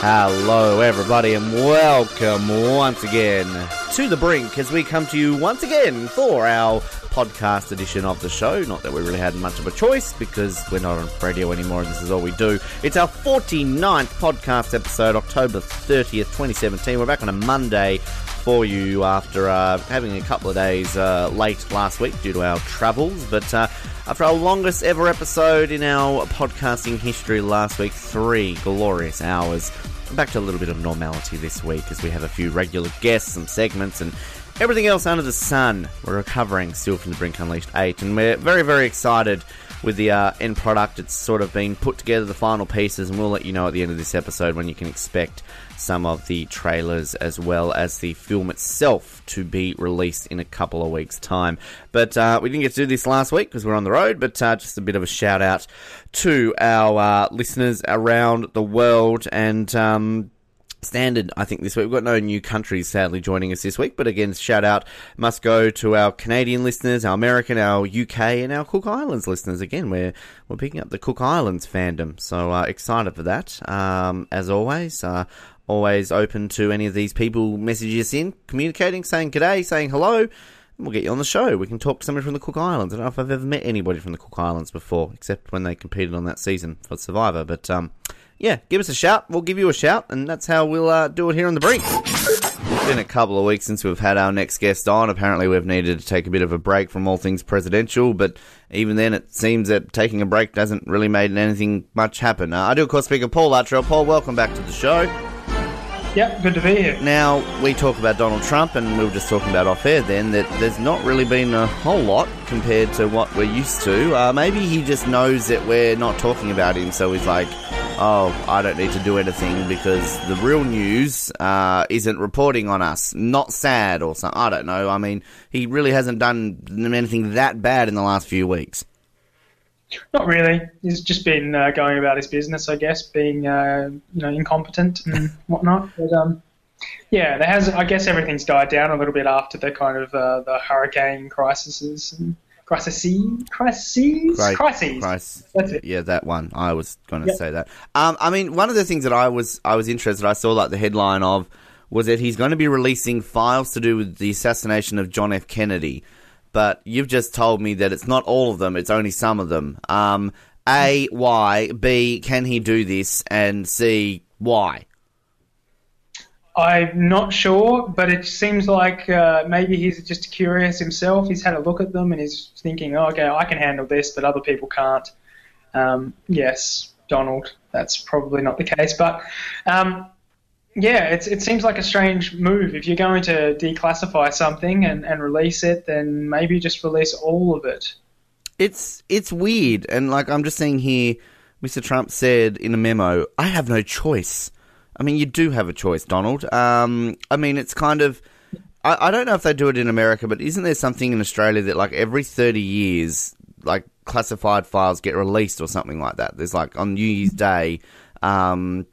Hello, everybody, and welcome once again to The Brink as we come to you once again for our podcast edition of the show. Not that we really had much of a choice because we're not on radio anymore and this is all we do. It's our 49th podcast episode, October 30th, 2017. We're back on a Monday for you after uh, having a couple of days uh, late last week due to our travels. But uh, after our longest ever episode in our podcasting history last week, three glorious hours. Back to a little bit of normality this week as we have a few regular guests, some segments, and everything else under the sun. We're recovering still from the Brink Unleashed 8, and we're very, very excited with the uh, end product. It's sort of been put together, the final pieces, and we'll let you know at the end of this episode when you can expect some of the trailers as well as the film itself to be released in a couple of weeks' time. But uh, we didn't get to do this last week because we're on the road, but uh, just a bit of a shout out to our uh, listeners around the world and. Um, standard, I think, this week. We've got no new countries, sadly, joining us this week. But again, shout out must go to our Canadian listeners, our American, our UK, and our Cook Islands listeners. Again, we're, we're picking up the Cook Islands fandom. So uh, excited for that. Um, as always, uh, always open to any of these people messaging us in, communicating, saying g'day, saying hello. We'll get you on the show. We can talk to somebody from the Cook Islands. I don't know if I've ever met anybody from the Cook Islands before, except when they competed on that season for Survivor. But um, yeah, give us a shout. We'll give you a shout, and that's how we'll uh, do it here on the brink. It's been a couple of weeks since we've had our next guest on. Apparently, we've needed to take a bit of a break from all things presidential, but even then, it seems that taking a break doesn't really make anything much happen. Uh, I do, of course, speak of Paul Luttrell. Paul, welcome back to the show. Yep, good to be here. Now, we talk about Donald Trump, and we were just talking about off air then that there's not really been a whole lot compared to what we're used to. Uh, maybe he just knows that we're not talking about him, so he's like, oh, I don't need to do anything because the real news uh, isn't reporting on us. Not sad or something. I don't know. I mean, he really hasn't done anything that bad in the last few weeks. Not really. He's just been uh, going about his business, I guess, being uh, you know incompetent and whatnot. But um, yeah, there has. I guess everything's died down a little bit after the kind of uh, the hurricane crises and crises, crises, crises. Crisis. That's it. Yeah, that one. I was going to Yep. say that. Um, I mean, one of the things that I was I was interested. I saw like the headline of was that he's going to be releasing files to do with the assassination of John F. Kennedy. But you've just told me that it's not all of them; it's only some of them. Um, a, why? B, can he do this? And C, why? I'm not sure, but it seems like uh, maybe he's just curious himself. He's had a look at them and he's thinking, oh, okay, I can handle this, but other people can't. Um, yes, Donald, that's probably not the case, but um, yeah, it's, it seems like a strange move. If you're going to declassify something and, and release it, then maybe just release all of it. It's it's weird, and like I'm just saying here, Mr. Trump said in a memo, "I have no choice." I mean, you do have a choice, Donald. Um, I mean, it's kind of. I, I don't know if they do it in America, but isn't there something in Australia that like every thirty years, like classified files get released or something like that? There's like on New Year's Day. Um,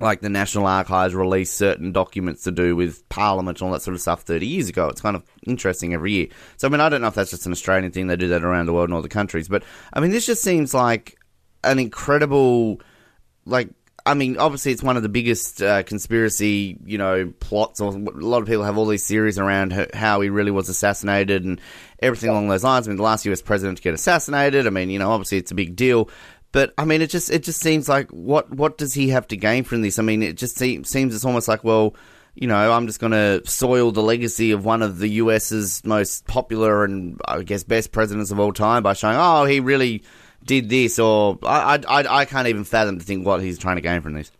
like the National Archives released certain documents to do with Parliament and all that sort of stuff 30 years ago. It's kind of interesting every year. So, I mean, I don't know if that's just an Australian thing. They do that around the world in all the countries. But, I mean, this just seems like an incredible, like, I mean, obviously, it's one of the biggest uh, conspiracy, you know, plots. Or a lot of people have all these theories around how he really was assassinated and everything along those lines. I mean, the last U.S. president to get assassinated. I mean, you know, obviously, it's a big deal. But I mean, it just it just seems like what what does he have to gain from this? I mean, it just seems seems it's almost like well, you know, I'm just going to soil the legacy of one of the U.S.'s most popular and I guess best presidents of all time by showing, oh, he really did this, or I I I, can't even fathom to think what he's trying to gain from this.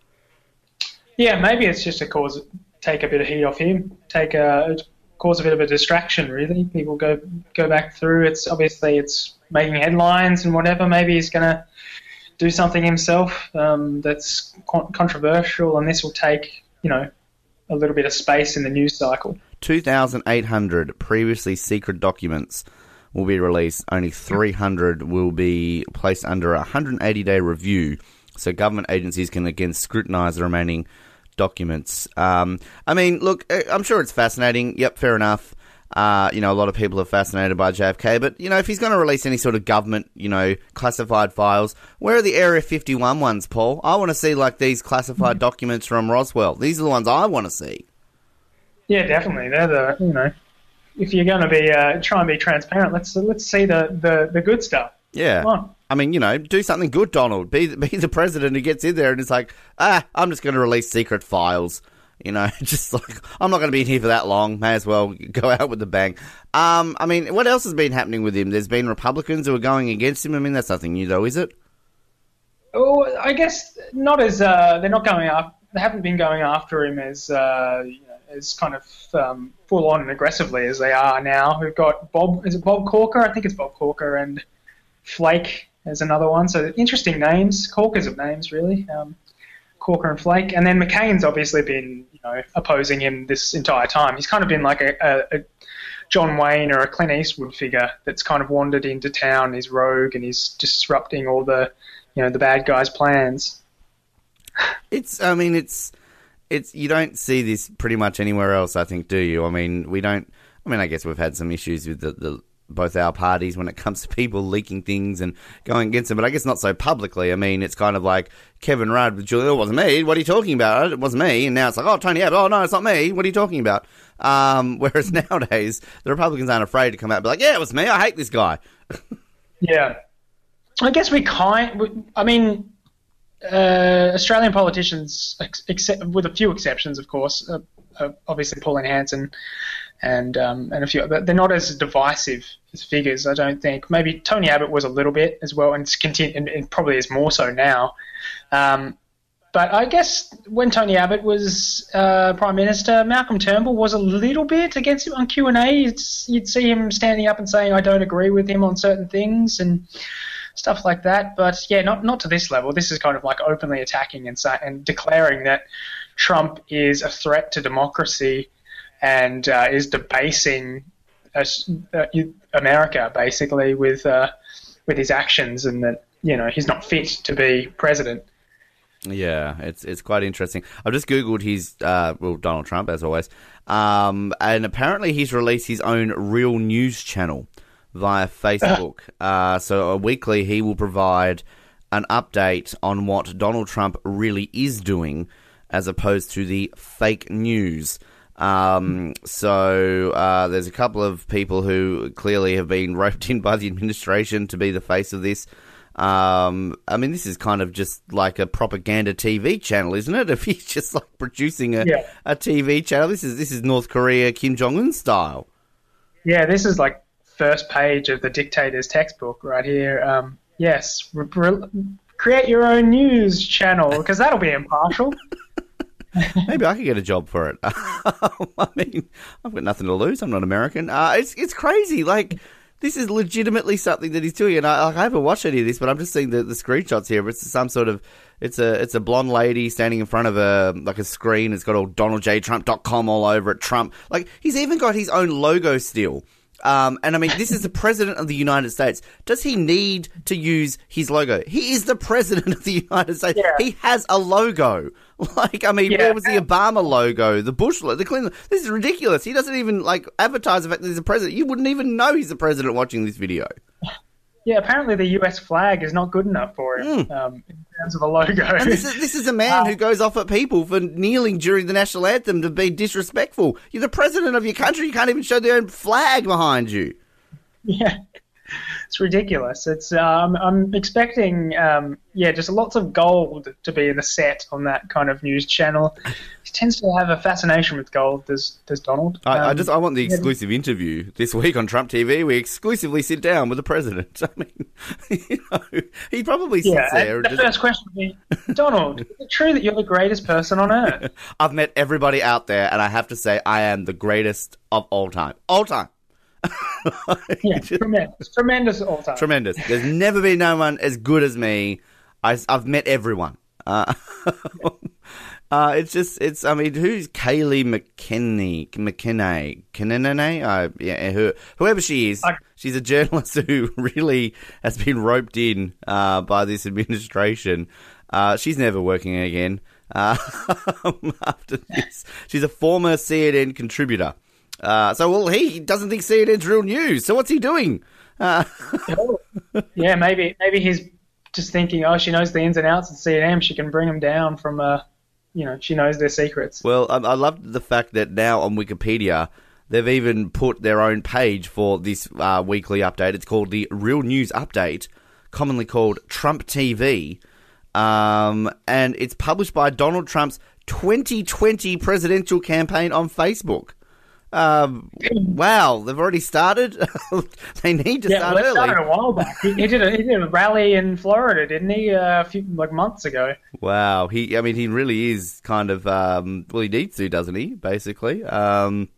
Yeah, maybe it's just to cause take a bit of heat off him, take a cause a bit of a distraction. Really, people go go back through. It's obviously it's making headlines and whatever. Maybe he's gonna do something himself um, that's con- controversial, and this will take you know a little bit of space in the news cycle. 2,800 previously secret documents will be released. Only 300 will be placed under a 180 day review. So government agencies can again scrutinize the remaining documents. Um, I mean, look, I- I'm sure it's fascinating. Yep, fair enough. Uh, you know, a lot of people are fascinated by JFK, but you know, if he's going to release any sort of government, you know, classified files, where are the Area 51 ones, Paul? I want to see like these classified documents from Roswell. These are the ones I want to see. Yeah, definitely. They're the you know, if you're going to be uh, try and be transparent, let's let's see the the, the good stuff. Yeah. Come on. I mean, you know, do something good, Donald. Be be the president who gets in there and is like, ah, I'm just going to release secret files. You know, just like I'm not going to be in here for that long. May as well go out with the bang. Um, I mean, what else has been happening with him? There's been Republicans who are going against him. I mean, that's nothing new, though, is it? Oh, I guess not as uh, they're not going after. They haven't been going after him as uh, you know, as kind of um, full on and aggressively as they are now. We've got Bob. Is it Bob Corker? I think it's Bob Corker and Flake is another one. So interesting names. Corkers of names, really. Um, Corker and Flake, and then McCain's obviously been you know opposing him this entire time. He's kind of been like a, a, a John Wayne or a Clint Eastwood figure that's kind of wandered into town. He's rogue and he's disrupting all the you know the bad guys' plans. It's. I mean, it's. It's. You don't see this pretty much anywhere else. I think, do you? I mean, we don't. I mean, I guess we've had some issues with the, the both our parties when it comes to people leaking things and going against them, but I guess not so publicly. I mean, it's kind of like Kevin Rudd with Julia. It wasn't me. What are you talking about? It wasn't me. And now it's like, oh, Tony Abbott. Oh, no, it's not me. What are you talking about? Um, whereas nowadays, the Republicans aren't afraid to come out and be like, yeah, it was me. I hate this guy. yeah. I guess we kind. I mean, uh, Australian politicians, ex- except with a few exceptions, of course, uh, uh, obviously Pauline Hanson and um, and a few, but they're not as divisive as figures. I don't think. Maybe Tony Abbott was a little bit as well, and it's continue, and, and probably is more so now. Um, but I guess when Tony Abbott was uh, prime minister, Malcolm Turnbull was a little bit against him on Q and A. You'd, you'd see him standing up and saying, "I don't agree with him on certain things," and stuff like that. But yeah, not not to this level. This is kind of like openly attacking and and declaring that Trump is a threat to democracy and uh, is debasing uh, America basically with uh, with his actions, and that you know he's not fit to be president. Yeah, it's it's quite interesting. I've just googled his uh, well Donald Trump as always, um, and apparently he's released his own real news channel via Facebook. uh, so weekly he will provide an update on what Donald Trump really is doing, as opposed to the fake news. Um, so uh, there's a couple of people who clearly have been roped in by the administration to be the face of this. Um, I mean, this is kind of just like a propaganda TV channel, isn't it? If he's just like producing a, yeah. a TV channel, this is this is North Korea Kim Jong Un style. Yeah, this is like first page of the dictator's textbook right here. Um, yes, re- re- create your own news channel because that'll be impartial. Maybe I could get a job for it. I mean, I've got nothing to lose. I'm not American. Uh, it's it's crazy. Like this is legitimately something that he's doing, and I, I haven't watched any of this, but I'm just seeing the, the screenshots here. It's some sort of it's a it's a blonde lady standing in front of a like a screen. It's got all DonaldJTrump.com all over it. Trump, like he's even got his own logo still. Um, and I mean, this is the president of the United States. Does he need to use his logo? He is the president of the United States. Yeah. He has a logo. Like, I mean, Yeah. where was the Obama logo, the Bush logo, the Clinton? This is ridiculous. He doesn't even like advertise the fact that he's a president. You wouldn't even know he's the president watching this video. Yeah, apparently the U.S. flag is not good enough for him um, in terms of a logo. And this is this is a man who goes off at people for kneeling during the national anthem to be disrespectful. You're the president of your country. You can't even show the own flag behind you. Yeah, it's ridiculous. It's um, I'm expecting um, yeah, just lots of gold to be in the set on that kind of news channel. He tends to have a fascination with gold. Does does Donald? I, I Um, just I want the exclusive interview this week on Trump TV. We exclusively sit down with the president. I mean, you know, he probably sits yeah. there. The first question would be, Donald, is it true that you're the greatest person on earth? I've met everybody out there, and I have to say, I am the greatest of all time. All time. Yeah, tremendous, tremendous all time. Tremendous. There's never been no one as good as me. I, have met everyone. Uh, uh, it's just, it's, I mean, who's Kaylee McKinney, McKinney, Kinney? Uh, yeah, who, whoever she is, she's a journalist who really has been roped in uh, by this administration. Uh, she's never working again uh, after this. She's a former CNN contributor. Uh, so, well, he doesn't think CNN's real news. So, what's he doing? Uh, yeah, maybe maybe he's just thinking, oh, she knows the ins and outs of CNN. She can bring them down from, uh, you know, she knows their secrets. well, I, I love the fact that now on Wikipedia, they've even put their own page for this uh, weekly update. It's called the Real News Update, commonly called Trump TV. Um, and it's published by Donald Trump's 2020 presidential campaign on Facebook. Um, wow, they've already started. they need to Yeah, start early. started a while back. He, he did a he did a rally in Florida, didn't he? Uh, a few like months ago. Wow, he. I mean, he really is kind of. Um, well, he needs to, doesn't he? Basically, um,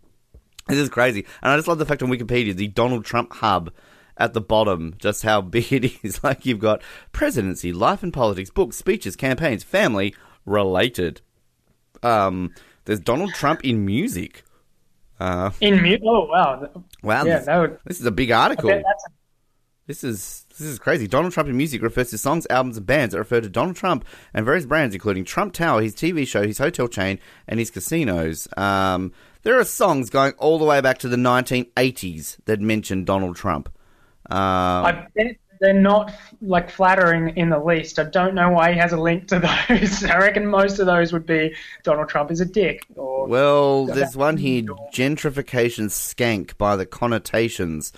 this is crazy, and I just love the fact on Wikipedia the Donald Trump hub at the bottom, just how big it is. Like you've got presidency, life and politics, books, speeches, campaigns, family related. Um, there's Donald Trump in music. Uh, In mute. Oh wow. wow, Yeah, this, would. this is a big article. This is this is crazy. Donald Trump in music refers to songs, albums, and bands that refer to Donald Trump and various brands, including Trump Tower, his TV show, his hotel chain, and his casinos. Um, there are songs going all the way back to the 1980s that mention Donald Trump. Um, I bet they're not like flattering in the least. I don't know why he has a link to those. I reckon most of those would be Donald Trump is a dick. Or well, there's one here, gentrification skank by the connotations.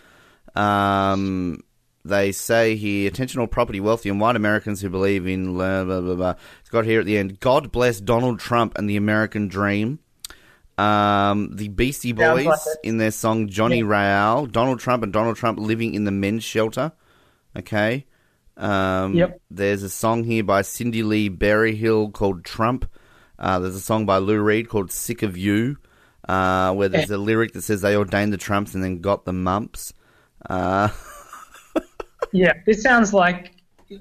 Um, they say here, attentional property, wealthy and white Americans who believe in blah, blah, blah, blah. It's got here at the end, God bless Donald Trump and the American dream. Um, the Beastie Boys like in their song Johnny Yeah. Donald Trump and Donald Trump living in the men's shelter. Okay. Um, Yep. There's a song here by Cindy Lee Berryhill called Trump. Uh, there's a song by Lou Reed called Sick of You, uh, where there's a lyric that says they ordained the Trumps and then got the mumps. Uh, yeah, this sounds like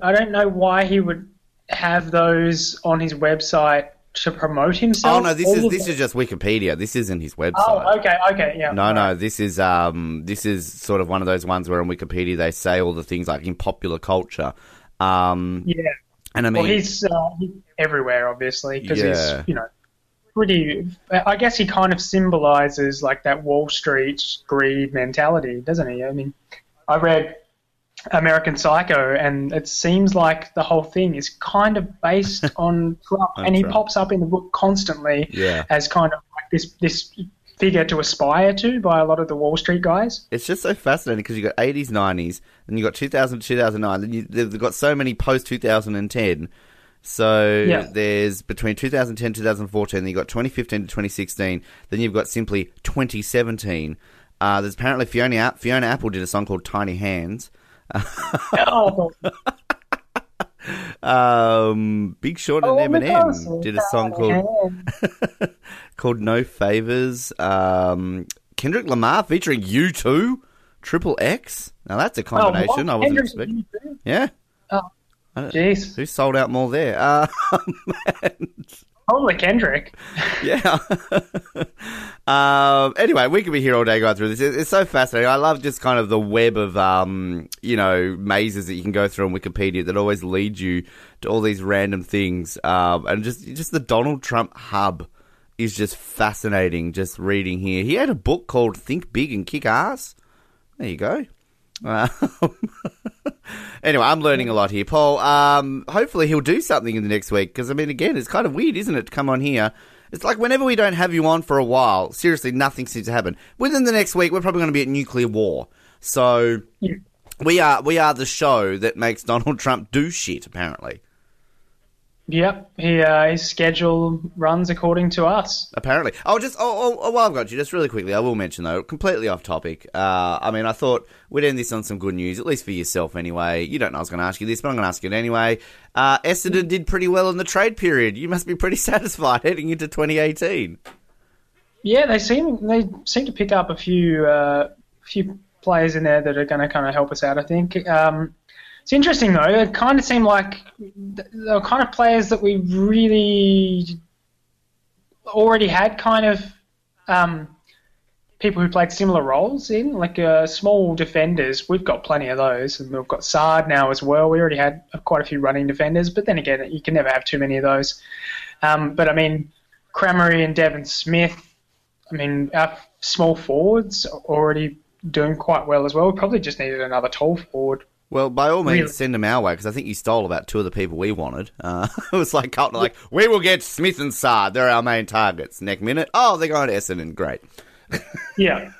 I don't know why he would have those on his website to promote himself. oh no, this is this them- is just Wikipedia. This isn't his website. Oh, okay, okay, yeah. No, no, this is um, this is sort of one of those ones where on Wikipedia they say all the things like in popular culture. Um, Yeah. and I mean, Well, he's, uh, he's everywhere, obviously, because Yeah. he's, you know, pretty. I guess he kind of symbolizes like that Wall Street greed mentality, doesn't he? I mean, I read American Psycho, and it seems like the whole thing is kind of based on Trump, and he pops up in the book constantly Yeah. as kind of like this this figure to aspire to by a lot of the Wall Street guys. it's just so fascinating because you got 80s, 90s, and you got 2000 2009. Then you, they've got so many post 2010. So Yeah. there's between 2010 2014, then you got 2015 to 2016. Then you've got simply 2017. Uh, there's apparently Fiona Fiona Apple did a song called Tiny Hands. Oh, Um, Big Sean and oh, Eminem did a song called called. No Favors. Um, Kendrick Lamar featuring U2, Triple X. Now that's a combination I wasn't expecting. Yeah, Oh, jeez. who sold out more there? Uh, Probably Kendrick. yeah. um, anyway, we could be here all day going through this. It- It's so fascinating. I love just kind of the web of, um, you know, mazes that you can go through on Wikipedia that always lead you to all these random things. Um, and just, just the Donald Trump hub is just fascinating. Just reading here, he had a book called "Think Big and Kick Ass." There you go. Um, anyway, I'm learning a lot here, Paul. Um, hopefully, he'll do something in the next week because I mean, again, it's kind of weird, isn't it, to come on here? It's like whenever we don't have you on for a while, seriously, nothing seems to happen. Within the next week, we're probably going to be at nuclear war. So Yeah. we are we are the show that makes Donald Trump do shit. Apparently, Yep, he, uh, his schedule runs according to us. apparently. Oh, just oh, oh, oh, while I've got you, just really quickly, I will mention though, completely off topic. Uh, I mean, I thought we'd end this on some good news, at least for yourself anyway. You don't know I was going to ask you this, but I'm going to ask you it anyway. Uh, Essendon did pretty well in the trade period. You must be pretty satisfied heading into 2018. Yeah, they seem they seem to pick up a few uh, few players in there that are going to kind of help us out. I think um, it's interesting though. It kind of seemed like the kind of players that we really already had kind of um, people who played similar roles in, like uh, small defenders. We've got plenty of those, and we've got Saad now as well. We already had quite a few running defenders, but then again, you can never have too many of those. Um, but I mean, Cramery and Devon Smith I mean, our small forwards are already doing quite well as well. We probably just needed another tall forward. Well, by all means, Really? send them our way because I think you stole about two of the people we wanted. Uh, it was like Carlton, like we will get Smith and Saad. They're our main targets. Next minute, oh, they're going to Essendon. Great. Yeah,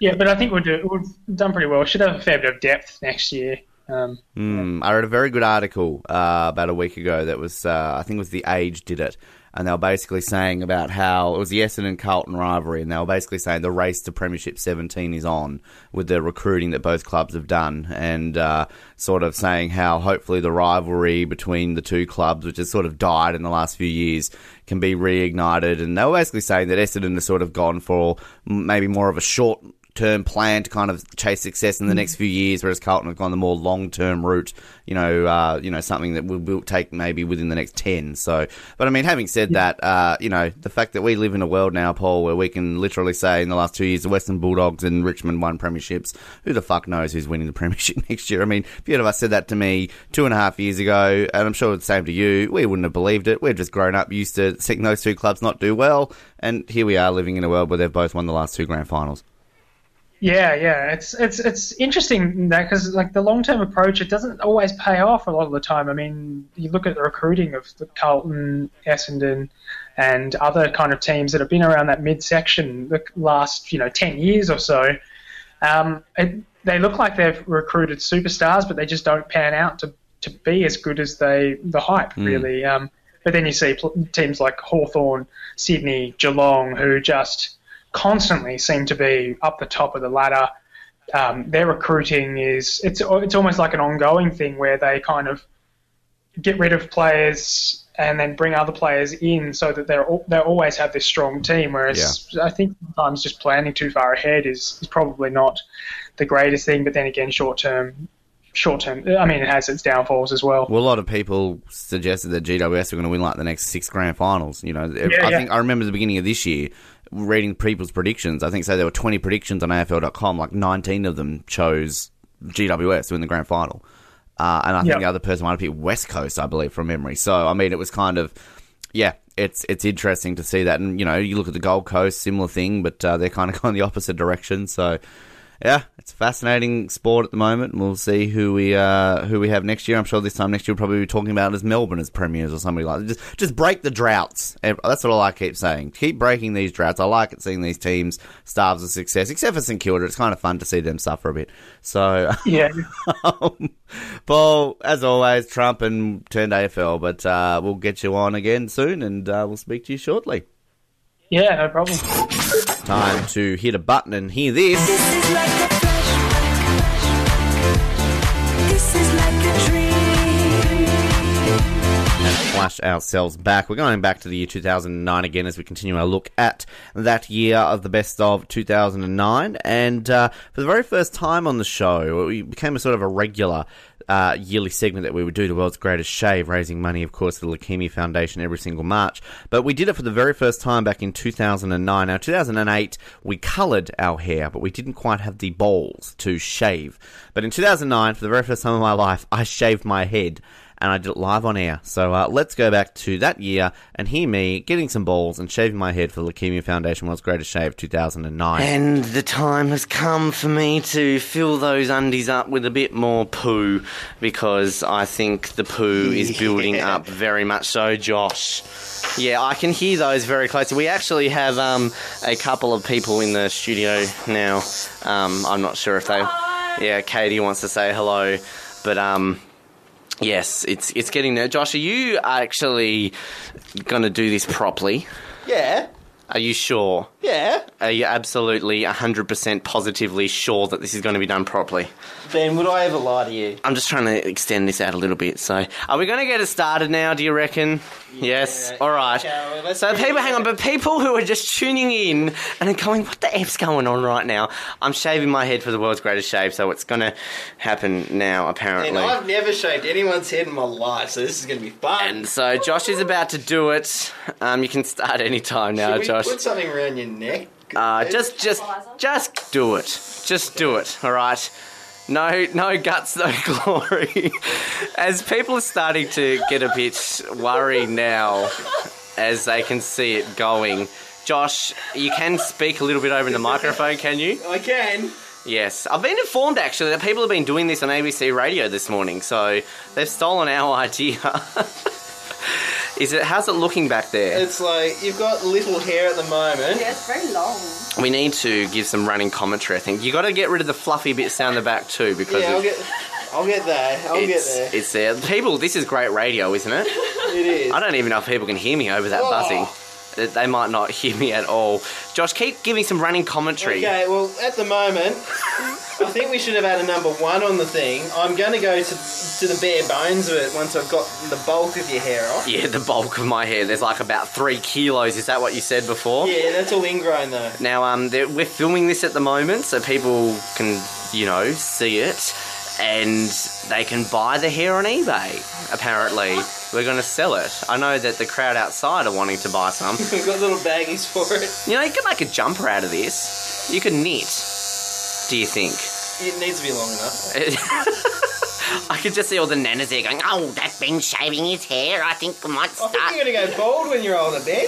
yeah, but I think we'll do. We've done pretty well. We should have a fair bit of depth next year. Um, Mm, I read a very good article uh, about a week ago that was, uh, I think it was The Age did it. And they were basically saying about how it was the Essendon Carlton rivalry, and they were basically saying the race to Premiership 17 is on with the recruiting that both clubs have done, and uh, sort of saying how hopefully the rivalry between the two clubs, which has sort of died in the last few years, can be reignited. And they were basically saying that Essendon has sort of gone for maybe more of a short term plan to kind of chase success in the next few years, whereas Carlton have gone the more long term route. You know, uh, you know something that will, will take maybe within the next ten. So, but I mean, having said that, uh, you know, the fact that we live in a world now, Paul, where we can literally say in the last two years the Western Bulldogs and Richmond won premierships. Who the fuck knows who's winning the premiership next year? I mean, if you had us said that to me two and a half years ago, and I'm sure it's the same to you, we wouldn't have believed it. We're just grown up used to seeing those two clubs not do well, and here we are living in a world where they've both won the last two grand finals. Yeah, yeah, it's it's it's interesting that because like the long term approach, it doesn't always pay off a lot of the time. I mean, you look at the recruiting of the Carlton, Essendon, and other kind of teams that have been around that midsection the last you know ten years or so. Um, it, they look like they've recruited superstars, but they just don't pan out to to be as good as they the hype really. Um, but then you see pl- teams like Hawthorn, Sydney, Geelong, who just constantly seem to be up the top of the ladder. Um, their recruiting is it's it's almost like an ongoing thing where they kind of get rid of players and then bring other players in so that they're they always have this strong team. Whereas I think sometimes just planning too far ahead is, is probably not the greatest thing. But then again, short term, short term, I mean, it has its downfalls as well. Well, a lot of people suggested that GWS were going to win like the next six grand finals. You know, I yeah. think I remember the beginning of this year reading people's predictions. I think so there were twenty predictions on AFL.com. Like nineteen of them chose GWS to win the grand final, uh, and I think Yeah. the other person might have picked West Coast, I believe, from memory. So I mean, it was kind of yeah. It's it's interesting to see that, and you know, you look at the Gold Coast, similar thing, but uh, they're kind of going the opposite direction. So, yeah, it's a fascinating sport at the moment. and We'll see who we uh, who we have next year. I'm sure this time next year we'll probably be talking about as Melbourne as premiers or somebody like that. Just just break the droughts. That's what all I keep saying. Keep breaking these droughts. I like it seeing these teams starve of success. Except for St Kilda, it's kind of fun to see them suffer a bit. So, Yeah, um, Paul, as always, Trump and turned AFL, but uh, we'll get you on again soon, and uh, we'll speak to you shortly. yeah, no problem. Time to hit a button and hear this. This is like a flashback. This is like and flash ourselves back. We're going back to the year 2009 again as we continue our look at that year of the best of 2009. And uh, for the very first time on the show, we became a sort of a regular uh, yearly segment that we would do, the world's greatest shave, raising money, of course, for the Leukemia Foundation every single March. But we did it for the very first time back in 2009. Now, 2008, we coloured our hair, but we didn't quite have the balls to shave. But in 2009, for the very first time in my life, I shaved my head and I did it live on air. So uh, let's go back to that year and hear me getting some balls and shaving my head for the Leukemia Foundation World's Greatest Shave 2009. And the time has come for me to fill those undies up with a bit more poo because I think the poo is building up very much so, Josh. Yeah, I can hear those very closely. We actually have um, a couple of people in the studio now. Um, I'm not sure if they. Yeah, Katie wants to say hello, but um, yes, it's it's getting there. Josh, are you actually going to do this properly? Yeah, Are you sure? yeah. Are you absolutely 100% positively sure that this is going to be done properly? Ben, would I ever lie to you? I'm just trying to extend this out a little bit. So, are we going to get it started now, do you reckon? yes? All right. So, people, hang on, but people who are just tuning in and are going, what the F's going on right now? I'm shaving my head for the world's greatest shave, so it's going to happen now, apparently. And I've never shaved anyone's head in my life, so this is going to be fun. And so, Josh is about to do it. Um, you can start any time now, Should we Josh. put something around your neck? Uh, just, just, just do it. Just do it. All right. No, no guts, no glory. As people are starting to get a bit worried now, as they can see it going, Josh, you can speak a little bit over the microphone, can you? I can. Yes, I've been informed actually that people have been doing this on ABC Radio this morning, so they've stolen our idea. Is it? How's it looking back there? It's like you've got little hair at the moment. Yeah, it's very long. We need to give some running commentary. I think you got to get rid of the fluffy bits down the back too, because Yeah, I'll get. I'll get there. I'll get it's there. it's there. People, this is great radio, isn't it? It is. I don't even know if people can hear me over that Oh. buzzing. They- might not hear me at all. Josh, keep giving some running commentary. Okay, well, at the moment, I think we should have had a number one on the thing. I'm going to go to to the bare bones of it once I've got the bulk of your hair off. Yeah, the bulk of my hair. There's like about three kilos. Is that what you said before? Yeah, that's all ingrown though. Now, um, we're filming this at the moment, so people can, you know, see it, and they can buy the hair on eBay. Apparently, we're going to sell it. I know that the crowd outside are wanting to buy some. We've got little baggies for it. You know, you could make a jumper out of this. You could knit. Do you think? It needs to be long enough. I could just see all the nanas there going, "Oh, that's been shaving his hair. I think I might I start." think you're going to go bald when you're older, Ben.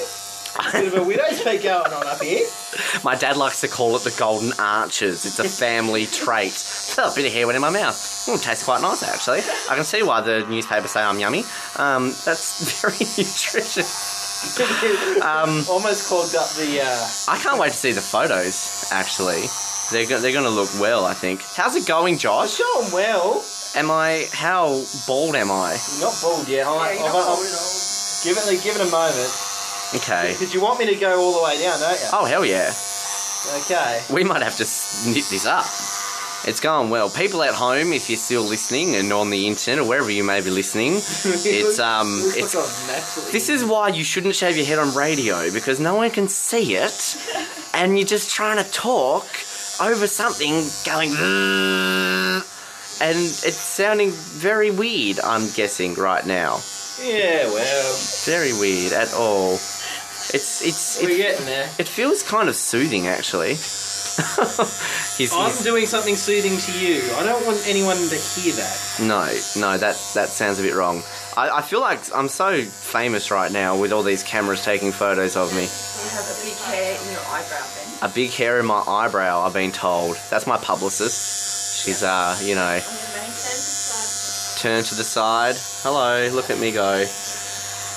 Bit of a widow's peak going on up here. My dad likes to call it the golden arches. It's a family trait. Oh, a bit of hair went in my mouth. Mm, tastes quite nice, actually. I can see why the newspapers say I'm yummy. Um, that's very nutritious. Um, Almost clogged up the. Uh, I can't wait to see the photos, actually. They're, go- they're going to look well, I think. How's it going, Josh? it's going well. Am I. How bald am I? You're not bald yet. I, Yeah, you're I've- not I've- at all. Give it, give it a moment. Okay. Because you want me to go all the way down, don't you? Oh, hell yeah. Okay. We might have to knit this up. It's going well. People at home, if you're still listening and on the internet or wherever you may be listening, it's um, it's this is why you shouldn't shave your head on radio because no one can see it, and you're just trying to talk over something going, and it's sounding very weird. I'm guessing right now, Yeah, well, very weird at all. It's it's we're it, getting there. it feels kind of soothing actually. he's, I'm he's- doing something soothing to you. I don't want anyone to hear that. No, no, that that sounds a bit wrong. I, I feel like I'm so famous right now with all these cameras taking photos of me. You have a big hair in your eyebrow then. A big hair in my eyebrow, I've been told. That's my publicist. She's, uh, you know, turn to the side. Hello, look at me go.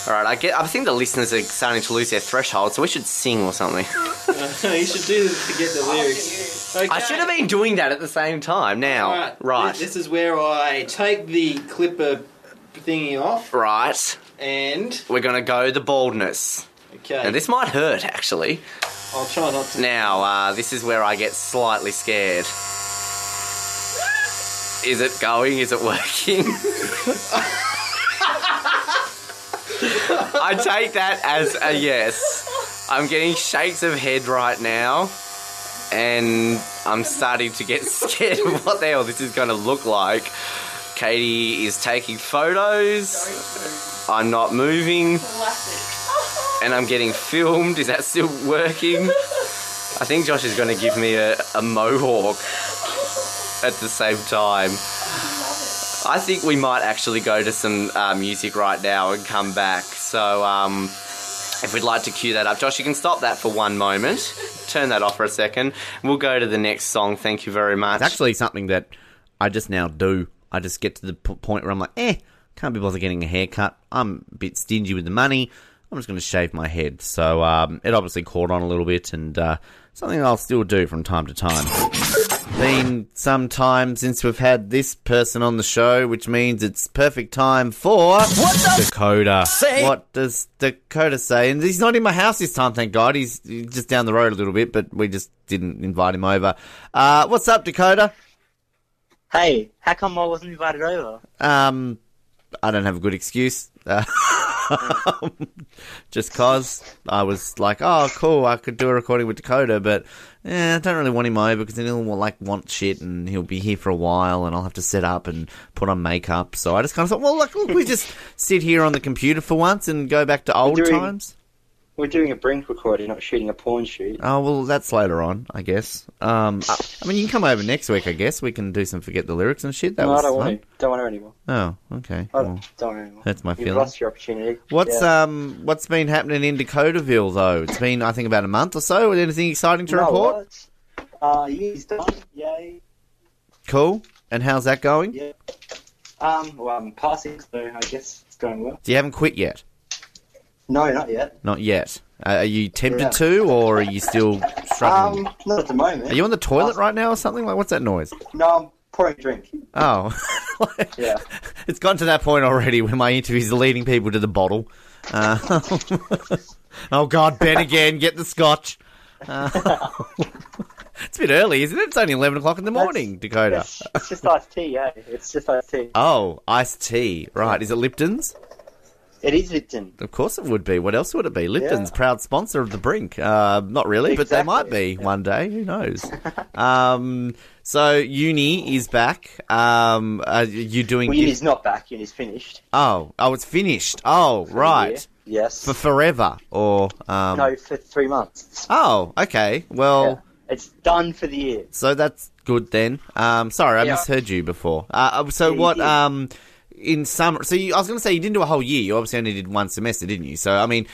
All right, I get. I think the listeners are starting to lose their threshold, so we should sing or something. you should do this to get the lyrics. Okay. I should have been doing that at the same time. Now, Alright, right, This is where I take the clipper thingy off right. and We're gonna go the baldness. okay. Now this might hurt actually. I'll try not to. Now, uh, this is where I get slightly scared. Is it going? Is it working? I take that as a yes. I'm getting shakes of head right now, and I'm starting to get scared of what the hell this is going to look like. Katie is taking photos. I'm not moving, and I'm getting filmed. Is that still working? I think Josh is going to give me a, a mohawk at the same time. I think we might actually go to some uh, music right now and come back. So, um, if we'd like to cue that up, Josh, you can stop that for one moment. Turn that off for a second. We'll go to the next song. Thank you very much. It's actually something that I just now do. I just get to the point where I'm like, eh, can't be bothered getting a haircut. I'm a bit stingy with the money. I'm just going to shave my head. So um, it obviously caught on a little bit, and uh, something I'll still do from time to time. Been some time since we've had this person on the show, which means it's perfect time for Dakoda. What does Dakoda say? And he's not in my house this time, thank God. He's he's just down the road a little bit, but we just didn't invite him over. Uh, what's up, Dakoda? Hey, how come I wasn't invited over? Um, I don't have a good excuse. Uh, just cause I was like, oh, cool, I could do a recording with Dakoda, but eh, I don't really want him over because then he'll like want shit and he'll be here for a while and I'll have to set up and put on makeup. So I just kind of thought, well, look, look we just sit here on the computer for once and go back to old doing- times. We're doing a brink recording, not shooting a porn shoot. Oh well, that's later on, I guess. Um, I, I mean, you can come over next week. I guess we can do some forget the lyrics and shit. That no, was I don't fun. want to. Don't want to anymore. Oh, okay. I Well, don't, don't want to anymore. that's my You've feeling. lost your opportunity. What's Yeah. um what's been happening in Dakotaville though? It's been I think about a month or so. With anything exciting to No, report? what? Uh, year's done. Yay. Cool. And how's that going? Yeah. Um, well, I'm passing, so I guess it's going well. So you haven't quit yet? No, not yet. Not yet. Uh, are you tempted Yeah. to, or are you still struggling? Um, not at the moment. are you on the toilet right now or something? Like, what's that noise? No, I'm pouring a drink. Oh, Yeah. It's gotten to that point already where my interviews are leading people to the bottle. Uh, oh God, Ben again, get the scotch. Uh, it's a bit early, isn't it? It's only eleven o'clock in the morning, Dakoda. It's, it's just iced tea, yeah. It's just iced tea. Oh, iced tea. Right, is it Lipton's? It is Lipton. Of course it would be. What else would it be? Lipton's Yeah. proud sponsor of the Brink. Uh, not really, but they might be Exactly. one day. Who knows? um, so uni is back. Um, are you doing? Well, Uni's not back. Uni's finished. oh, oh, it's finished. Oh, for right. Yes. For forever, or um, no, for three months. Oh, okay. Well, Yeah. It's done for the year. so that's good then. Um, sorry, I Yeah. misheard you before. Uh, so Yeah, what? Um, in summer, so you, I was going to say you didn't do a whole year. You obviously only did one semester, didn't you? So I mean,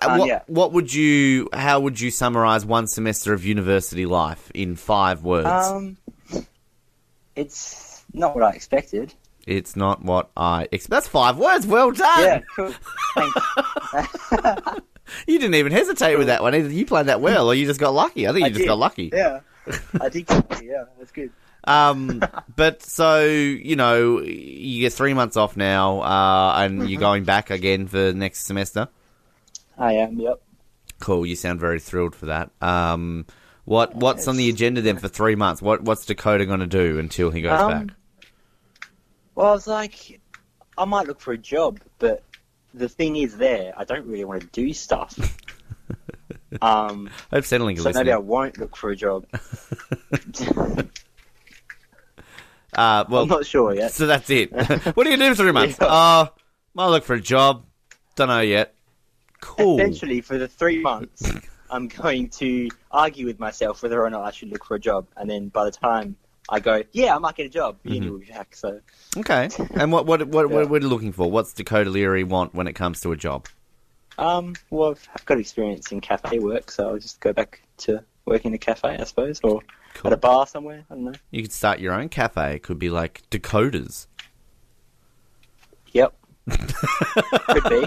uh, Um, what yeah. what would you? How would you summarize one semester of university life in five words? Um, it's not what I expected. it's not what I expect. That's five words. Well done. Yeah, cool. Thanks. You didn't even hesitate with that one either. You played that well, or you just got lucky. I think you I just did. got lucky. Yeah, I did. get it, Yeah, that's good. Um, but so you know, you get three months off now, uh, and Mm-hmm. you're going back again for next semester. I am. Yep. Cool. You sound very thrilled for that. Um, what what's on the agenda then for three months? What what's Dakoda going to do until he goes Um, back? Well, I was like, I might look for a job, but the thing is, there, I don't really want to do stuff. um, I hope Centrelink so maybe I won't look for a job. Uh, well, I'm not sure yet. so that's it. what are you doing for three months? Yeah. Uh, might look for a job. Don't know yet. Cool. Essentially, for the three months, I'm going to argue with myself whether or not I should look for a job, and then by the time I go, yeah, I might get a job, Mm-hmm. uni will be back. So, Okay. And what what what, Yeah. what, you looking for? What's Dakoda Leary want when it comes to a job? um, well, I've- I've got experience in cafe work, so I'll just go back to working in a cafe, I suppose, or Cool. at a bar somewhere. I don't know. You could start your own cafe. It could be like Dakoda's. Yep. Could be.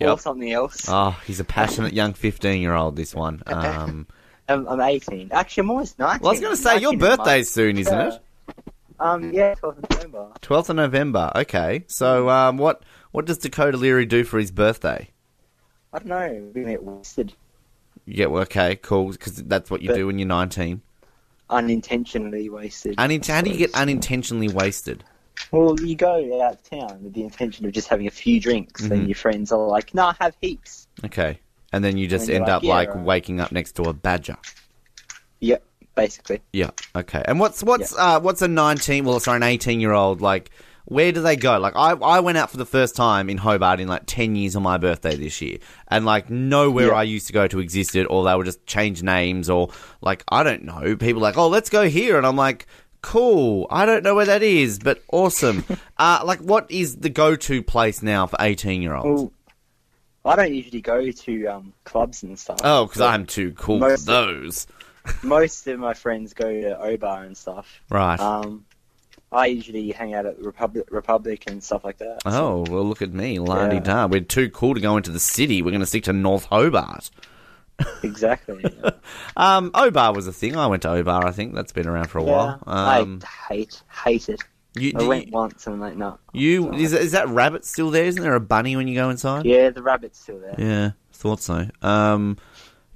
Yep. Or something else. Oh, he's a passionate young 15 year old, this one. Um, I'm, I'm 18. Actually, I'm almost 19. well, I was going to say, your 19 in a month. birthday's soon, isn't it? Um, yeah, 12th of November. 12th of November. Okay. So, um, what what does Dakoda Leary do for his birthday? I don't know. We're gonna get wasted Yeah, well, okay, cool, because that's what you But- do when you're 19. unintentionally wasted. Unin- how do you get unintentionally wasted? Well, you go out of town with the intention of just having a few drinks, Mhm. and your friends are like, "No, have heaps." Okay. And then you just end like, up yeah, like right. waking up next to a badger. Yep, basically. Yeah. Okay. And what's what's uh what's a nineteen? Well, sorry, an eighteen year old like. Where do they go? Like I, I went out for the first time in Hobart in like ten years on my birthday this year, and like nowhere Yeah. I used to go to existed, or they would just change names, or like I don't know. People like, oh, let's go here, and I'm like, cool. I don't know where that is, but awesome. uh, like, what is the go to place now for eighteen year olds? Well, I don't usually go to um, clubs and stuff. Oh, because I'm too cool for those. most of my friends go to Obar and stuff. Right. Um, I usually hang out at the Republic, Republic and stuff like that. Oh, well, look at me. La di da. We're too cool to go into the city. We're going to stick to North Hobart. Exactly. Um, Obar was a thing. I went to Obar, I think. That's been around for a yeah, while. Um, I hate hate it. you, I went you, once and I'm like, no. you is, is that rabbit still there? Isn't there a bunny when you go inside? Yeah, the rabbit's still there. Yeah, thought so. Um,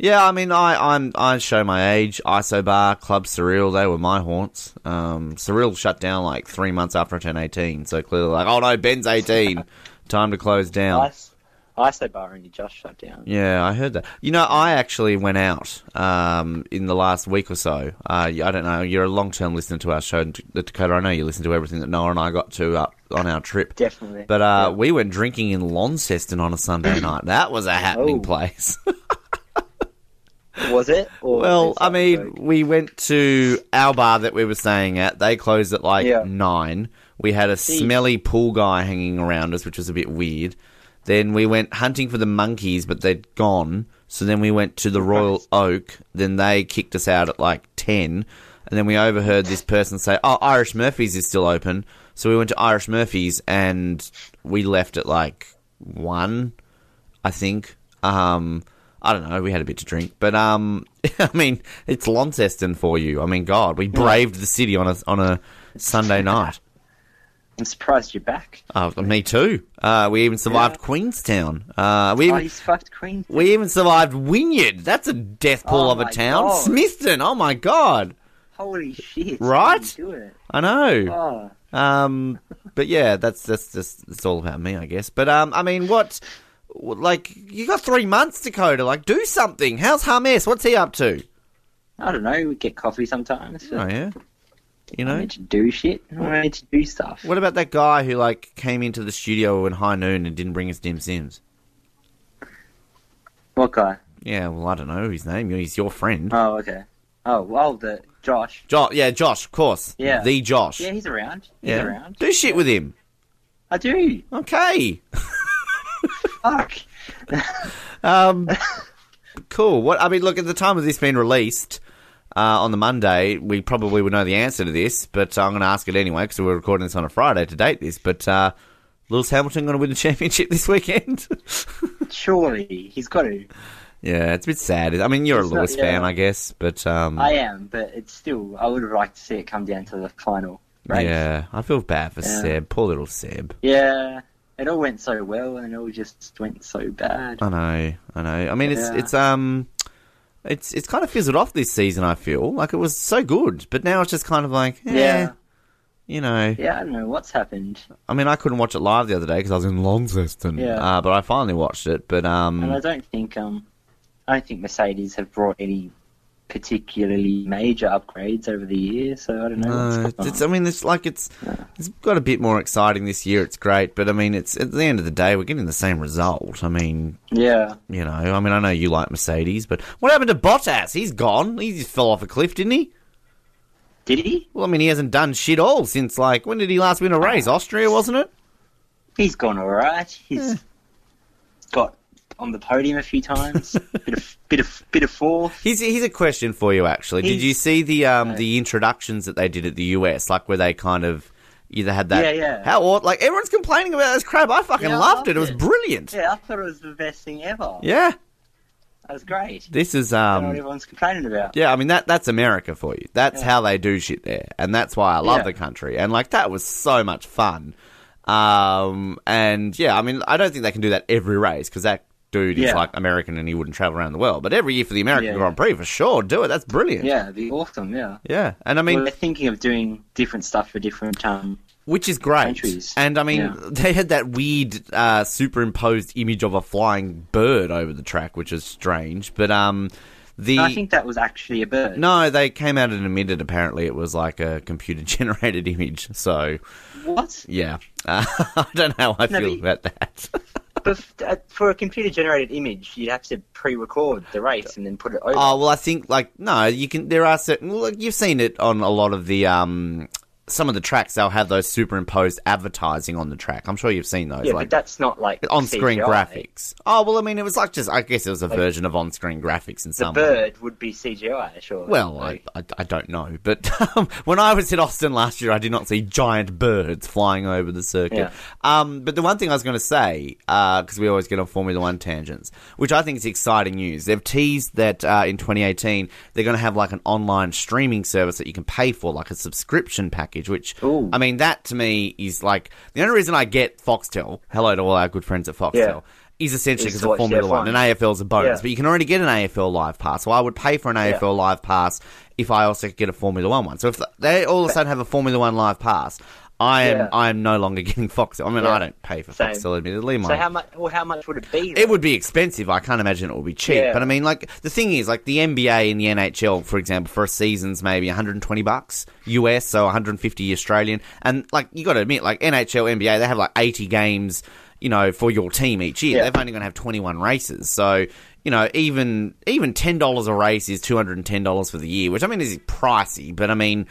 yeah, I mean, I I'm I show my age. ISO Bar, Club Surreal, they were my haunts. Um, Surreal shut down like three months after I turned eighteen, so clearly like, oh no, Ben's eighteen, time to close down. I, s- ISO bar only just shut down. Yeah, I heard that. You know, I actually went out um, in the last week or so. Uh, I don't know. You're a long-term listener to our show, the Dakoda. I know you listen to everything that Noah and I got to up on our trip. Definitely. But uh, Yeah. we went drinking in Launceston on a Sunday night. That was a happening Oh. place. was it? Well, I mean, joke? we went to our bar that we were staying at. They closed at like Yeah. nine. We had a smelly pool guy hanging around us, which was a bit weird. Then we went hunting for the monkeys, but they'd gone. So then we went to the Royal Oak. Then they kicked us out at like 10. And then we overheard this person say, Oh, Irish Murphy's is still open. So we went to Irish Murphy's and we left at like 1, I think. Um, I don't know. We had a bit to drink, but um, I mean, it's Launceston for you. I mean, God, we braved the city on a on a Sunday night. I'm surprised you're back. Uh, me too. Uh, we even survived Yeah. Queenstown. Uh, we Oh, even, he's fucked Queen. we even survived Wynyard. That's a death pool Oh of a town. God. Smithton. Oh my God. Holy shit! Right? How do you do it? I know. Oh, Um, but yeah, that's that's just it's all about me, I guess. But um, I mean, what? Like, you got three months, Dakoda. Like, do something. How's Hames? What's he up to? I don't know. We get coffee sometimes. Oh yeah. You I know. need to do shit. I need to do stuff. What about that guy who like came into the studio in high noon and didn't bring his dim sims? What guy? Yeah, well, I don't know his name. He's your friend. Oh, okay. Oh, well, the Josh. Jo- yeah, Josh, of course. Yeah. The Josh. Yeah, he's around. He's Yeah. around. Do shit with him. I do. Okay. Fuck. Um, cool. What I mean, look at the time of this being released uh, on the Monday, we probably would know the answer to this, but I'm going to ask it anyway because we're recording this on a Friday to date this. But uh, Lewis Hamilton going to win the championship this weekend? Surely he's got to. yeah, it's a bit sad. I mean, you're It's a not- Lewis fan. I guess, but um, I am, but it's still. I would have liked to see it come down to the final. Right? yeah, I feel bad for Yeah. Seb. Poor little Seb. Yeah. It all went so well, and it all just went so bad. I know, I know. I mean, it's it's um, it's it's kind of fizzled off this season. I feel like it was so good, but now it's just kind of like, eh, Yeah. you know. Yeah, I don't know what's happened. I mean, I couldn't watch it live the other day because I was in Launceston. Yeah. Uh, but I finally watched it. But um, And I don't think um, I don't think Mercedes have brought any particularly major upgrades over the years. So I don't know. no, it's. I mean, it's like it's it's got a bit more exciting this year. It's great, but I mean, it's at the end of the day, we're getting the same result. I mean, yeah. you know, I mean, I know you like Mercedes, but what happened to Bottas? He's gone. He just fell off a cliff, didn't he? Did he? Well, I mean, he hasn't done shit all since like when did he last win a race? Austria, wasn't it? He's gone all right. He's got on the podium a few times. bit of bit of bit of fourth. Here's, here's a question for you, actually. Did you see the um, the introductions that they did at the US, like where they kind of either had that? Yeah, yeah. How like everyone's complaining about this crap. I fucking Yeah, I loved it. loved It was brilliant. Yeah, I thought it was the best thing ever. Yeah, That was great. this is I what um. everyone's complaining about. Yeah, I mean that that's America for you. That's Yeah. how they do shit there, and that's why I love Yeah. the country. And like that was so much fun. Um, and yeah, I mean I don't think they can do that every race because that dude is like American and he wouldn't travel around the world. But every year for the American Yeah, Grand Prix, for sure, do it. That's brilliant. Yeah, it'd be awesome. Yeah. yeah. And I mean, well, they're thinking of doing different stuff for different um. which is great. countries. And I mean, Yeah. they had that weird uh, superimposed image of a flying bird over the track, which is strange. But um, the I think that was actually a bird. no, they came out and admitted apparently it was like a computer generated image. So What? yeah, uh, I don't know how I No, feel but- about that. Uh, for a computer-generated image, you'd have to pre-record the race and then put it over. Oh well, I think like no, you can. There are certain. Look, you've seen it on a lot of the um. Some of the tracks they'll have those superimposed advertising on the track. I'm sure you've seen those. yeah, like but that's not like on-screen CGI. graphics. Oh well, I mean, it was like just. I guess it was a version of on-screen graphics in The some way. bird would be CGI, sure. Well, I, I, I don't know, but um, when I was in Austin last year, I did not see giant birds flying over the circuit. Yeah. Um, but the one thing I was going to say, because we always get on Formula One tangents, which I think is exciting news, they've teased that uh, in 2018 they're going to have like an online streaming service that you can pay for, like a subscription package. Which Ooh. I mean, that to me is like the only reason I get Foxtel. Hello to all our good friends at Foxtel. Yeah. Is essentially because of Formula One, F1. and AFL's a bonus. Yeah. But you can already get an AFL Live Pass, so I would pay for an Yeah. AFL Live Pass if I also could get a Formula One one. So if they all of a sudden have a Formula One Live Pass, I am Yeah. I am no longer getting Foxtel. I mean, Yeah. I don't pay for Same. Foxtel, admittedly. My, So how much? Well, how much would it be? it would be expensive. I can't imagine it will be cheap. Yeah. But I mean, like the thing is, like the NBA and the NHL, for example, for a season's maybe 120 bucks US, so 150 Australian. And like you got to admit, like NHL, NBA, they have like 80 games, you know, for your team each year. They've only going to have 21 races, so. You know, even even ten dollars a race is two hundred and ten dollars for the year, which I mean is pricey. But I mean,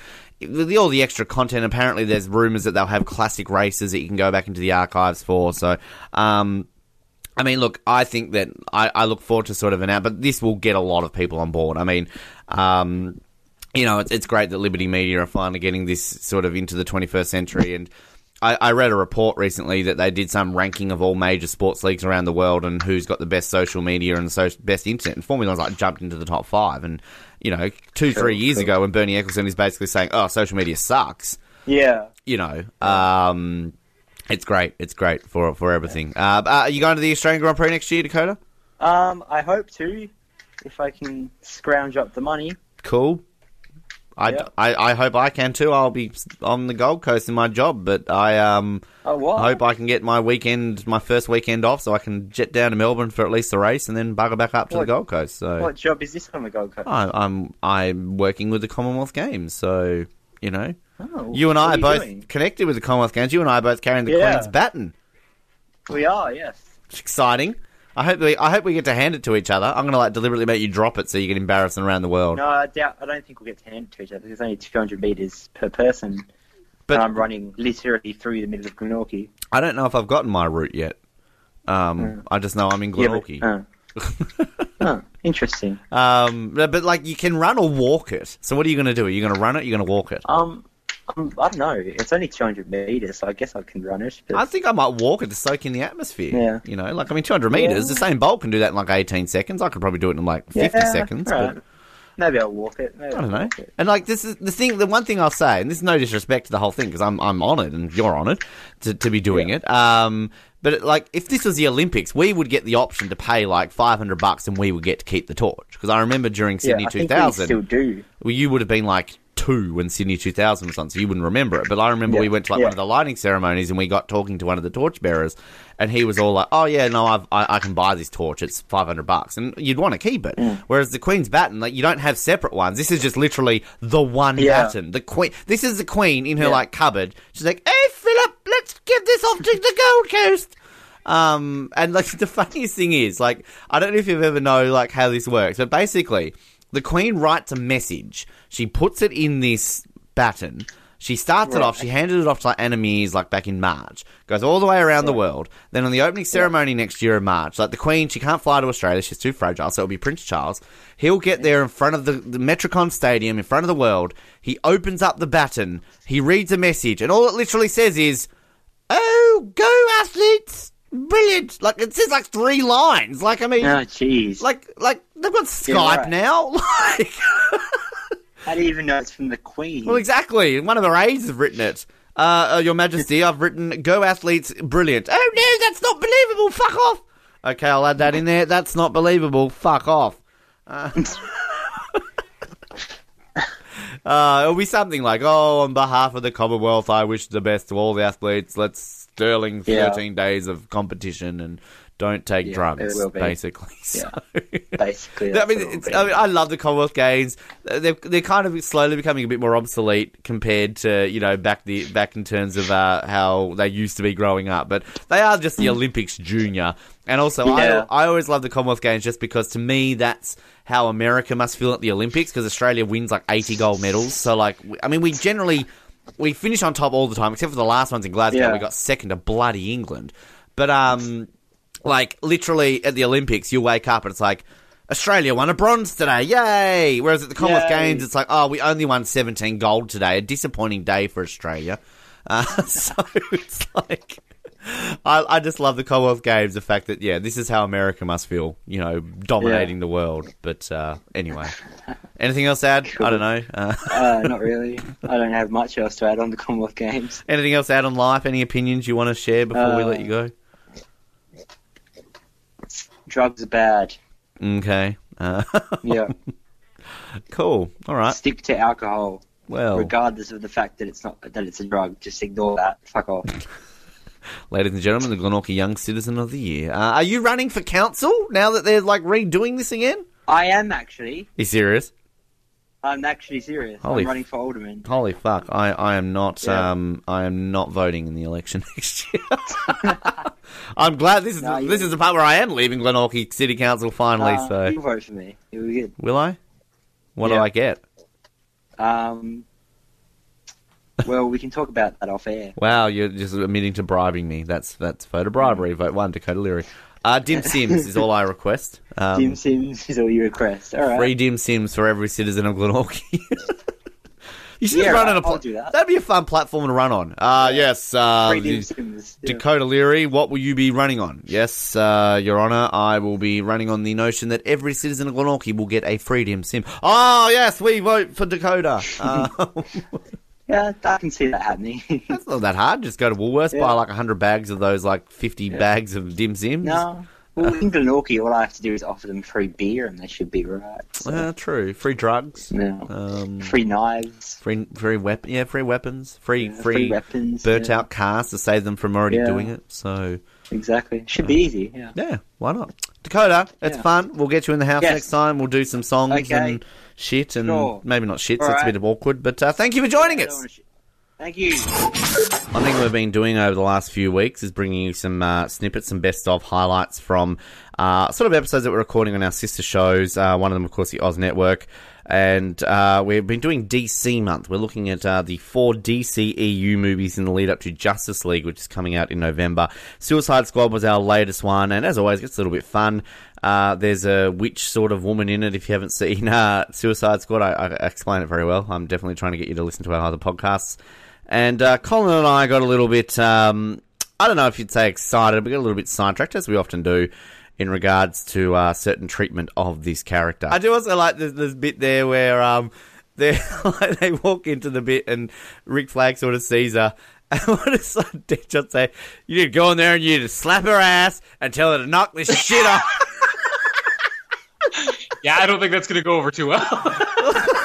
with all the extra content, apparently there's rumours that they'll have classic races that you can go back into the archives for. So, um, I mean, look, I think that I, I look forward to sort of an out, but this will get a lot of people on board. I mean, um, you know, it's, it's great that Liberty Media are finally getting this sort of into the 21st century. And I, I read a report recently that they did some ranking of all major sports leagues around the world and who's got the best social media and the so, best internet. And Formula One's like jumped into the top five. And, you know, two, three years ago when Bernie Ecclestone is basically saying, oh, social media sucks Yeah. you know, um, it's great. It's great for for everything. Uh, uh, are you going to the Australian Grand Prix next year, Dakoda? Um, I hope to, if I can scrounge up the money. Cool. I, Yeah. I, I hope I can too. I'll be on the Gold Coast in my job, but I um Oh, hope I can get my weekend, my first weekend off, so I can jet down to Melbourne for at least the race and then bugger back up to What- the Gold Coast. So What job is this on the Gold Coast? I, I'm I'm working with the Commonwealth Games, so you know, Oh, you and I are are both doing? connected with the Commonwealth Games. You and I are both carrying the Yeah. Queen's baton. We are, yes. It's exciting. I hope we I hope we get to hand it to each other. I'm gonna like deliberately make you drop it so you get embarrassed around the world. No, I doubt. I don't think we'll get to hand it to each other. There's only 200 meters per person, But- I'm running literally through the middle of Glenorchy. I don't know if I've gotten my route yet. Um, I just know I'm in Yeah, but- Glenorchy. uh. oh, interesting. um, but, like you can run or walk it. So what are you gonna do? Are you gonna run it? You're you gonna walk it? Um, um, I don't know. It's only 200 meters, so I guess I can run it. But I think I might walk it to soak in the atmosphere. Yeah. You know, like I mean, 200 meters. Usain Bolt can do that in like 18 seconds. I could probably do it in like 50 Yeah, seconds. right. But maybe I'll walk it. Maybe I don't know. And like this is the thing. The one thing I'll say, and this is no disrespect to the whole thing, because I'm I'm honoured and you're honoured to to be doing it. Um, but like if this was the Olympics, we would get the option to pay like 500 bucks, and we would get to keep the torch. Because I remember during Yeah, Sydney think we 2000, still do. well, you would have been like two when Sydney 2000 was on, so you wouldn't remember it. But I remember Yeah, we went to like yeah. one of the lighting ceremonies and we got talking to one of the torchbearers, and he was all like, "Oh yeah, no, I've, I I can buy this torch. It's 500 bucks," and you'd want to keep it. Mm. Whereas the Queen's baton, like you don't have separate ones. This is just literally the one Yeah. baton. The Queen. This is the Queen in her like cupboard. She's like, "Hey Philip, let's give this off to the Gold Coast." Um, and like the funniest thing is, like, I don't know if you've ever know like how this works, but basically, the Queen writes a message. She puts it in this baton. She starts it off. She handed it off to like Anna Meares like back in March. Goes all the way around the world. Then on the opening ceremony next year in March, like the Queen, she can't fly to Australia. She's too fragile, so it'll be Prince Charles. He'll get there in front of the, the Metricon Stadium, in front of the world. He opens up the baton. He reads a message, and all it literally says is, "Oh, go athletes! Brilliant!" Like it says like three lines. Like I mean, Oh, jeez. like like they've got Skype right. now. Like. How do you even know it's from the Queen? Well, exactly. One of her aides have written it. Uh, uh, Your Majesty, I've written "Go athletes, brilliant." Oh no, that's not believable. Fuck off. Okay, I'll add that in there. That's not believable. Fuck off. Uh, uh, it'll be something like, "Oh, on behalf of the Commonwealth, I wish the best to all the athletes. Let's sterling Yeah. thirteen days of competition and don't take Yeah, drugs." it will be. Basically, Yeah. So- Basically, I mean, it's. I mean, I love the Commonwealth Games. They're they're kind of slowly becoming a bit more obsolete compared to you know back the back in terms of uh, how they used to be growing up. But they are just the Olympics Junior, and also Yeah. I I always love the Commonwealth Games just because to me that's how America must feel at the Olympics because Australia wins like eighty gold medals. So like, I mean, we generally we finish on top all the time, except for the last ones in Glasgow. We got second to bloody England, but um like literally at the Olympics, you wake up and it's like Australia won a bronze today, yay! Whereas at the Commonwealth Yay. Games, it's like, oh, we only won 17 gold today. A disappointing day for Australia. Uh, so it's like, I, I just love the Commonwealth Games. The fact that yeah, this is how America must feel, you know, dominating the world. But uh, anyway, anything else to add? I don't know. Uh, Uh, not really. I don't have much else to add on the Commonwealth Games. anything else to add on life? Any opinions you want to share before we Uh, let you go? Drugs are bad. Okay. Uh, Yeah. cool. All right. Stick to alcohol. Well, regardless of the fact that it's not that it's a drug. Just ignore that. Fuck off. ladies and gentlemen, the Glenorchy Young Citizen of the Year. Uh, are you running for council now that they're like redoing this again? I am actually. you serious? I'm actually serious. Holy I'm running for alderman. Holy fuck! I, I am not Yeah. um I am not voting in the election next year. I'm glad this is No, this is the part where I am leaving Glenorchy City Council finally. Uh, so you vote for me. It was good. will I? What do I get? Um. Well, we can talk about that off air. Wow, you're just admitting to bribing me. That's that's voter bribery. Vote one, Dakoda Leary. Uh, dim Sims is all I request. Um, Dim Sims is all you request. All right. free dim Sims for every citizen of Glenorchy. you should Yeah, run on a. Do that. That'd be a fun platform to run on. Uh, yes. Uh, Free Dim Sims. Dakoda Leary, what will you be running on? Yes, uh, Your Honour, I will be running on the notion that every citizen of Glenorchy will get a free dim sim. Oh, yes, we vote for Dakoda. Uh, Yeah, I can see that happening. that's not that hard. Just go to Woolworths, buy Yeah. like 100 bags of those, like 50 bags of dim sims. no. Well, in Glenorchy, all I have to do is offer them free beer, and they should be right. So, Uh, true. Free drugs. no. Um, free knives. free, free weapon. Yeah, free weapons. Free, Yeah, free, free weapons, burnt yeah. out cars to save them from already Yeah. doing it. So, Exactly. Should be easy. Yeah. yeah, why not? Dakoda, it's Yeah. fun. We'll get you in the house Yes. next time. We'll do some songs Okay. and shit, and Sure. maybe not shit. So All it's a bit of awkward. But uh, thank you for joining us. don't wanna sh- Thank you. One thing we've been doing over the last few weeks is bringing you some uh, snippets, some best of highlights from uh, sort of episodes that we're recording on our sister shows. Uh, one of them, of course, the Oz Network. And uh, we've been doing DC month. We're looking at uh, the four DC EU movies in the lead up to Justice League, which is coming out in November. Suicide Squad was our latest one, and as always, it gets a little bit fun. Uh, there's a witch sort of woman in it. If you haven't seen uh, Suicide Squad, I, I explain it very well. I'm definitely trying to get you to listen to our other podcasts. And uh, Colin and I got a little bit, um, I don't know if you'd say excited, but got a little bit sidetracked, as we often do, in regards to uh, certain treatment of this character. I do also like this, this bit there where um, they they walk into the bit and Rick Flag sort of sees her. And what does like, Deadshot say? You need to go in there and you need to slap her ass and tell her to knock this shit off. Yeah, I don't think that's going to go over too well.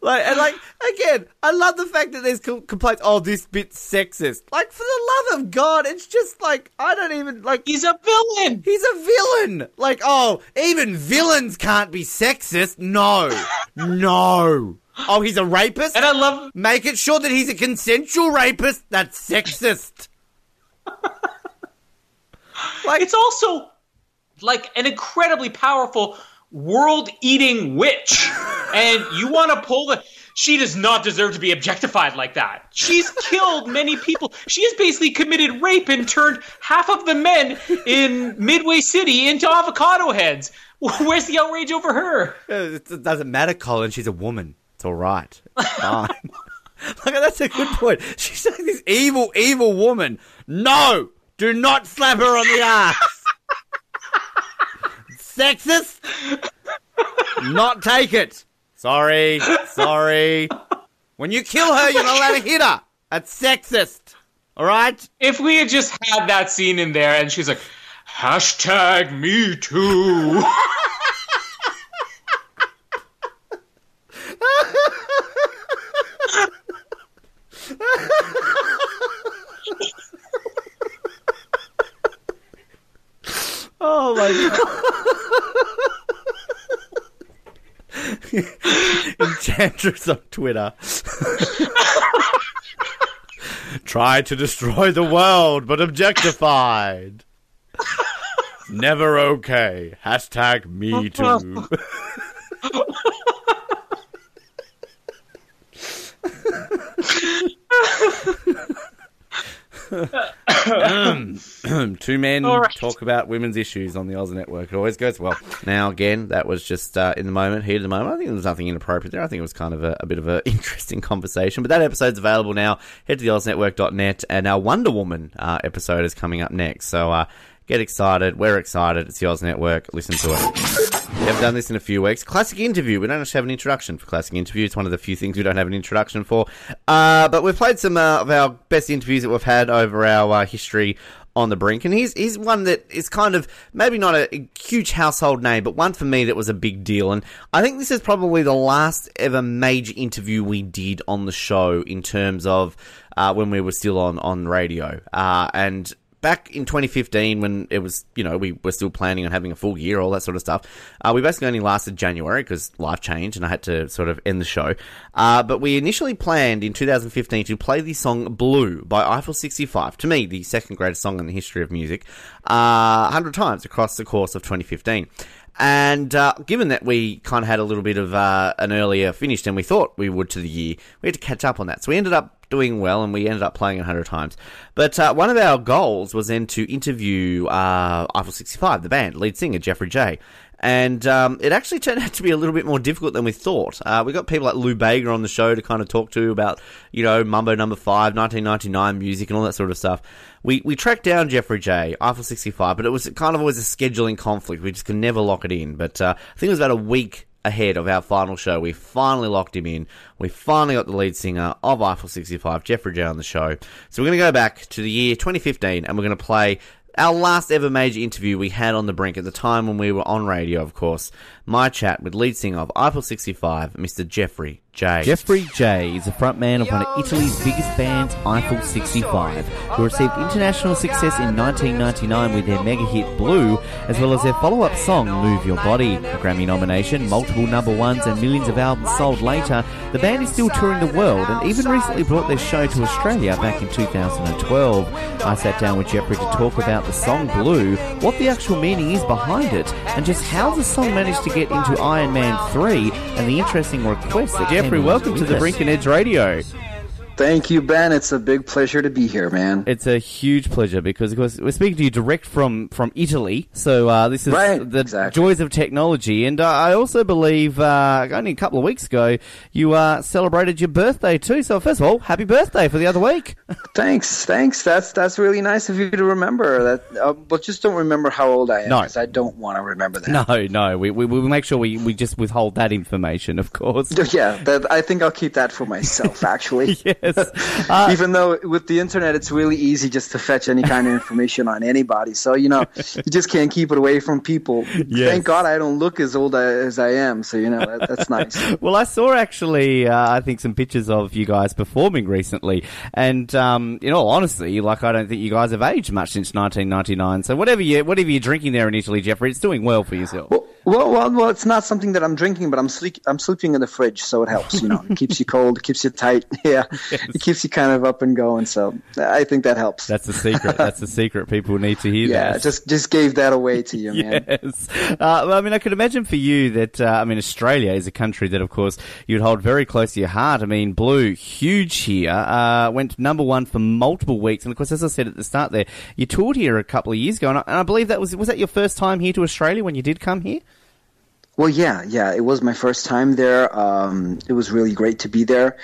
Like and like again, I love the fact that there's com- complaints. Oh, this bit's sexist. Like for the love of God, it's just like I don't even like. He's a villain. He's a villain. Like oh, even villains can't be sexist. No, no. Oh, he's a rapist. And I love Make it sure that he's a consensual rapist. That's sexist. like it's also like an incredibly powerful world-eating witch, and you want to pull the. She does not deserve to be objectified like that. She's killed many people. She has basically committed rape and turned half of the men in Midway City into avocado heads. Where's the outrage over her? it it doesn't matter, Colin. She's a woman. It's all right. Fine. Like that's a good point. She's like this evil, evil woman. No, do not slap her on the ass. Sexist. Not take it. Sorry, sorry. When you kill her, you're not allowed to hit her. That's sexist. All right. If we had just had that scene in there and she's like, hashtag me too. Oh my god. Enchantress on Twitter. Try to destroy the world, but objectified. Never okay. Hashtag me oh, too. Two men right. talk about women's issues on the Oz Network. It always goes well. Now, again, that was just uh, in the moment, heat of the moment. I think there was nothing inappropriate there. I think it was kind of a, a bit of an interesting conversation. But that episode's available now. Head to the theoznetwork.net, and our Wonder Woman uh, episode is coming up next. So uh, get excited. We're excited. It's the Oz Network. Listen to it. We haven't done this in a few weeks. Classic interview. We don't actually have an introduction for classic interview. It's one of the few things we don't have an introduction for. Uh, but we've played some uh, of our best interviews that we've had over our uh, history on the brink, and he's he's one that is kind of maybe not a huge household name, but one for me that was a big deal. And I think this is probably the last ever major interview we did on the show in terms of uh, when we were still on on radio. Uh, and back in 2015 when it was, you know, we were still planning on having a full year, all that sort of stuff. Uh, we basically only lasted January because life changed and I had to sort of end the show. Uh, but we initially planned in 2015 to play the song Blue by Eiffel 65. To me, the second greatest song in the history of music, uh, 100 times across the course of 2015. And uh, given that we kind of had a little bit of uh, an earlier finish than we thought we would to the year, we had to catch up on that. So we ended up doing well and we ended up playing 100 times. But uh, one of our goals was then to interview uh, Eiffel 65, the band, lead singer Jeffrey Jey. And um, it actually turned out to be a little bit more difficult than we thought. Uh, we got people like Lou Bega on the show to kind of talk to about, you know, Mambo Number Five, 1999 music, and all that sort of stuff. We we tracked down Jeffrey Jey, Eiffel 65, but it was kind of always a scheduling conflict. We just could never lock it in. But uh, I think it was about a week ahead of our final show. We finally locked him in. We finally got the lead singer of Eiffel 65, Jeffrey Jey, on the show. So we're going to go back to the year 2015 and we're going to play our last ever major interview we had on the brink at the time when we were on radio, of course. My chat with lead singer of Eiffel 65, Mr. Jeffrey Jey. Jeffrey Jey is the frontman of one of Italy's biggest bands, Eiffel 65, who received international success in 1999 with their mega hit Blue, as well as their follow up song Move Your Body. A Grammy nomination, multiple number ones, and millions of albums sold later, the band is still touring the world and even recently brought their show to Australia back in 2012. I sat down with Jeffrey to talk about the song Blue, what the actual meaning is behind it, and just how the song managed to get into Iron Man 3 and the interesting requests that Jeffrey, welcome to the. Brink and Edge Radio. Thank you, Ben. It's a big pleasure to be here, man. It's a huge pleasure because, of course, we're speaking to you direct from, from Italy. So uh, this is Right, the exactly. joys of technology. And uh, I also believe uh, only a couple of weeks ago you uh, celebrated your birthday too. So first of all, happy birthday for the other week. Thanks, thanks. That's that's really nice of you to remember that. Uh, but just don't remember how old I am, No. because I don't want to remember that. No, no, we, we, we make sure we, we just withhold that information, of course. Yeah, that, I think I'll keep that for myself. Actually, yes. Uh, even though with the internet it's really easy just to fetch any kind of information on anybody. So you know, you just can't keep it away from people. Yes. Thank God I don't look as old as I am. So you know, that, that's nice. Well, I saw actually, uh, I think some pictures of you guys performing recently, and um, in all honesty, like I don't think you guys have aged much since 1999. So whatever you whatever you're drinking there in Italy, Jeffrey, it's doing well for yourself. Well, well, well, well, it's not something that I'm drinking, but I'm sleep, I'm sleeping in the fridge, so it helps. You know, it keeps you cold, it keeps you tight. Yeah, it keeps you kind of up and going. So I think that helps. That's the secret. That's the secret. People need to hear yeah, that. just just gave that away to you, man. Yes. Uh, well, I mean, I could imagine for you that, uh, I mean, Australia is a country that, of course, you'd hold very close to your heart. I mean, Blue, huge here, uh, went number one for multiple weeks. And, of course, as I said at the start there, you toured here a couple of years ago. And I, and I believe that was, was that your first time here to Australia when you did come here? Well, yeah, yeah, it was my first time there. Um, it was really great to be there.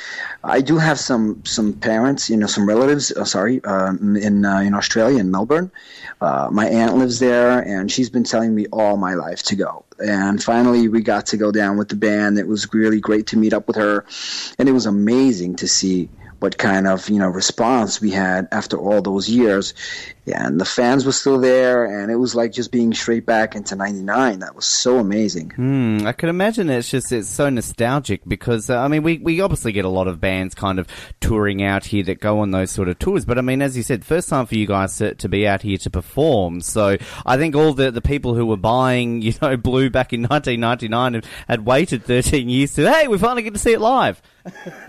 I do have some some parents, you know, some relatives. Uh, sorry, um, in uh, in Australia, in Melbourne. Uh, my aunt lives there, and she's been telling me all my life to go. And finally, we got to go down with the band. It was really great to meet up with her, and it was amazing to see what kind of you know response we had after all those years and the fans were still there and it was like just being straight back into 99 that was so amazing Hmm, I can imagine it's just it's so nostalgic because uh, I mean we, we obviously get a lot of bands kind of touring out here that go on those sort of tours, but I mean as you said, first time for you guys to, to be out here to perform. So I think all the the people who were buying you know Blue back in 1999 and had waited 13 years to hey we finally get to see it live.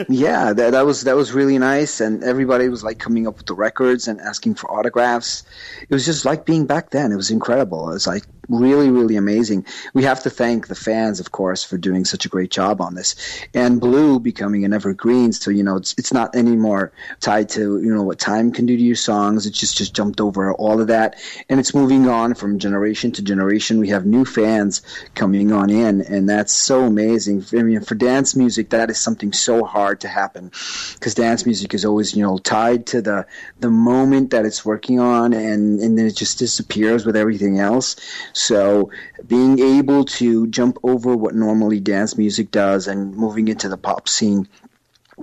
Yeah, that, that was that was really nice, and everybody was like coming up with the records and asking for autographs. It was just like being back then. It was incredible. It was like really, really amazing. We have to thank the fans, of course, for doing such a great job on this, and Blue becoming an evergreen. So you know, it's it's not anymore tied to you know what time can do to your songs. It's just just jumped over all of that, and it's moving on from generation to generation. We have new fans coming on in, and that's so amazing. I mean, for dance music, that is something so hard to happen because dance music is always you know tied to the the moment that it's working on and and then it just disappears with everything else so being able to jump over what normally dance music does and moving into the pop scene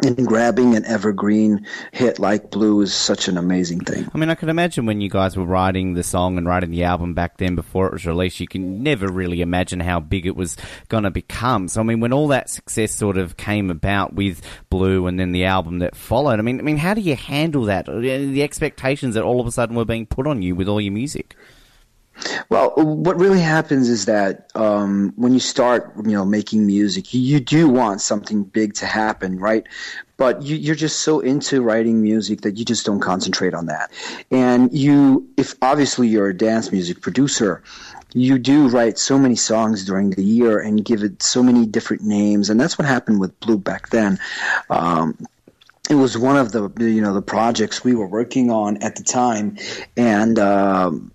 and grabbing an evergreen hit like Blue is such an amazing thing. I mean, I can imagine when you guys were writing the song and writing the album back then before it was released, you can never really imagine how big it was going to become. So, I mean, when all that success sort of came about with Blue and then the album that followed, I mean, I mean, how do you handle that? Uh, the expectations that all of a sudden were being put on you with all your music. Well, what really happens is that um, when you start, you know, making music, you, do want something big to happen, right? But you, you're just so into writing music that you just don't concentrate on that. And you, if obviously you're a dance music producer, you do write so many songs during the year and give it so many different names, and that's what happened with Blue back then. Um, it was one of the you know the projects we were working on at the time, and. Um,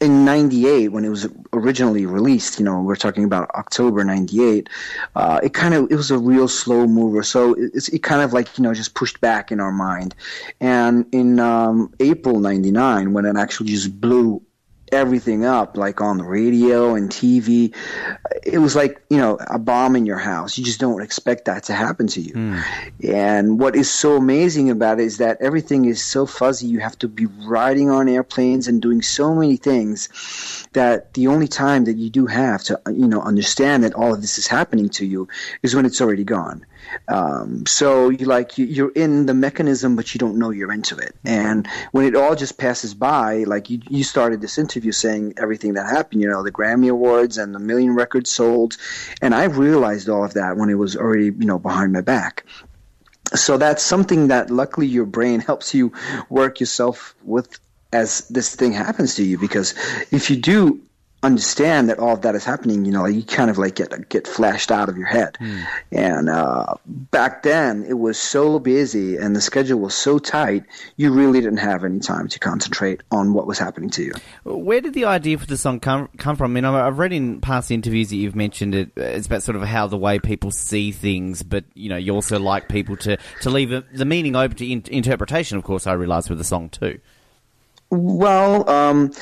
in 98 when it was originally released you know we're talking about october 98 uh, it kind of it was a real slow mover. So it, it kind of like you know just pushed back in our mind. And in um, april 99 when it actually just blew everything up like on the radio and TV it was like you know a bomb in your house. You just don't expect that to happen to you. Hmm. and what is so amazing about it is that everything is so fuzzy. You have to be riding on airplanes and doing so many things that the only time that you do have to you know understand that all of this is happening to you is when it's already gone um, so you like you, you're in the mechanism but you don't know you're into it. And when it all just passes by like you, you started this interview saying everything that happened you know the grammy awards and the million records sold. And i realized all of that when it was already you know behind my back. So that's something that luckily your brain helps you work yourself with as this thing happens to you. Because if you do understand that all of that is happening you know you kind of like get get flashed out of your head and uh, back then it was so busy and the schedule was so tight you really didn't have any time to concentrate on what was happening to you Where did the idea for the song come come from? I mean, I've I've read in past interviews that you've mentioned it. uh, It's about sort of how the way people see things, but you know, you also like people to to leave the meaning open to in, interpretation. Of course, I realise with the song too. Well, um,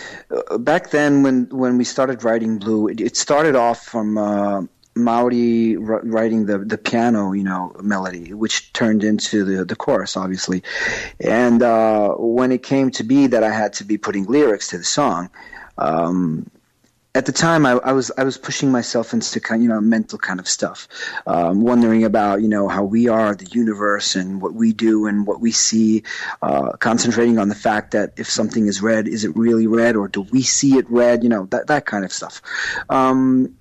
back then when when we started writing Blue, it, it started off from uh, Mauri writing the the piano, you know, melody, which turned into the the chorus, obviously. And uh, when it came to be that I had to be putting lyrics to the song. Um, at the time, I, I was I was pushing myself into kind you know mental kind of stuff, um, wondering about you know how we are, the universe, and what we do and what we see. Uh, concentrating on the fact that if something is red, is it really red, or do we see it red? You know that that kind of stuff. Um,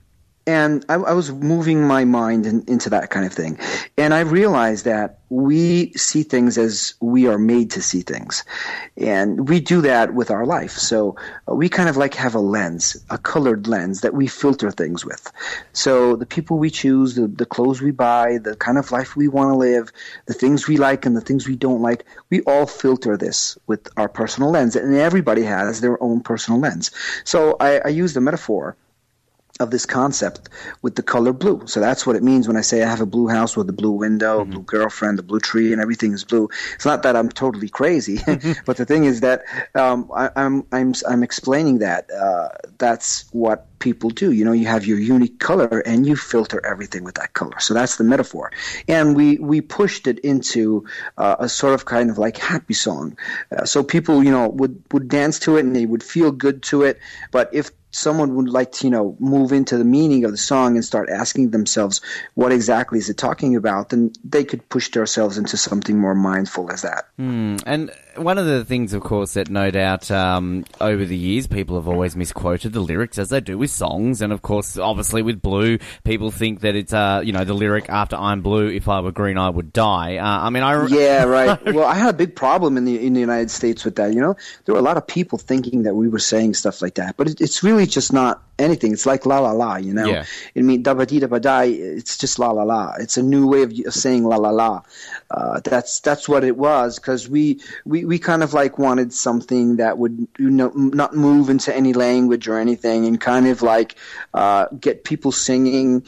and I, I was moving my mind in, into that kind of thing, and I realized that we see things as we are made to see things, and we do that with our life. So uh, we kind of like have a lens, a colored lens that we filter things with. So the people we choose, the, the clothes we buy, the kind of life we want to live, the things we like and the things we don't like, we all filter this with our personal lens, and everybody has their own personal lens. So I, I use the metaphor of this concept with the color blue. So that's what it means when I say I have a blue house with a blue window, a blue girlfriend, a blue tree, and everything is blue. It's not that I'm totally crazy, but the thing is that um, I, I'm I'm I'm explaining that uh, that's what people do. You know, you have your unique color and you filter everything with that color. So that's the metaphor. And we we pushed it into uh, a sort of kind of like happy song. Uh, so people, you know, would would dance to it and they would feel good to it. But if someone would like to, you know, move into the meaning of the song and start asking themselves what exactly is it talking about, then they could push themselves into something more mindful as that. Hmm. And one of the things, of course, that no doubt um, over the years people have always misquoted the lyrics as they do with songs, and of course, obviously with Blue, people think that it's uh, you know the lyric after I'm blue, if I were green, I would die. Uh, I mean, I Yeah, right. well, I had a big problem in the in the United States with that. You know, there were a lot of people thinking that we were saying stuff like that, but it, it's really just not anything. It's like la la la. You know, Yeah. I mean, da ba dee da ba die. It's just la la la. It's a new way of, of saying la la la. Uh, that's that's what it was because we, we we kind of like wanted something that would you know not move into any language or anything, and kind of like uh, get people singing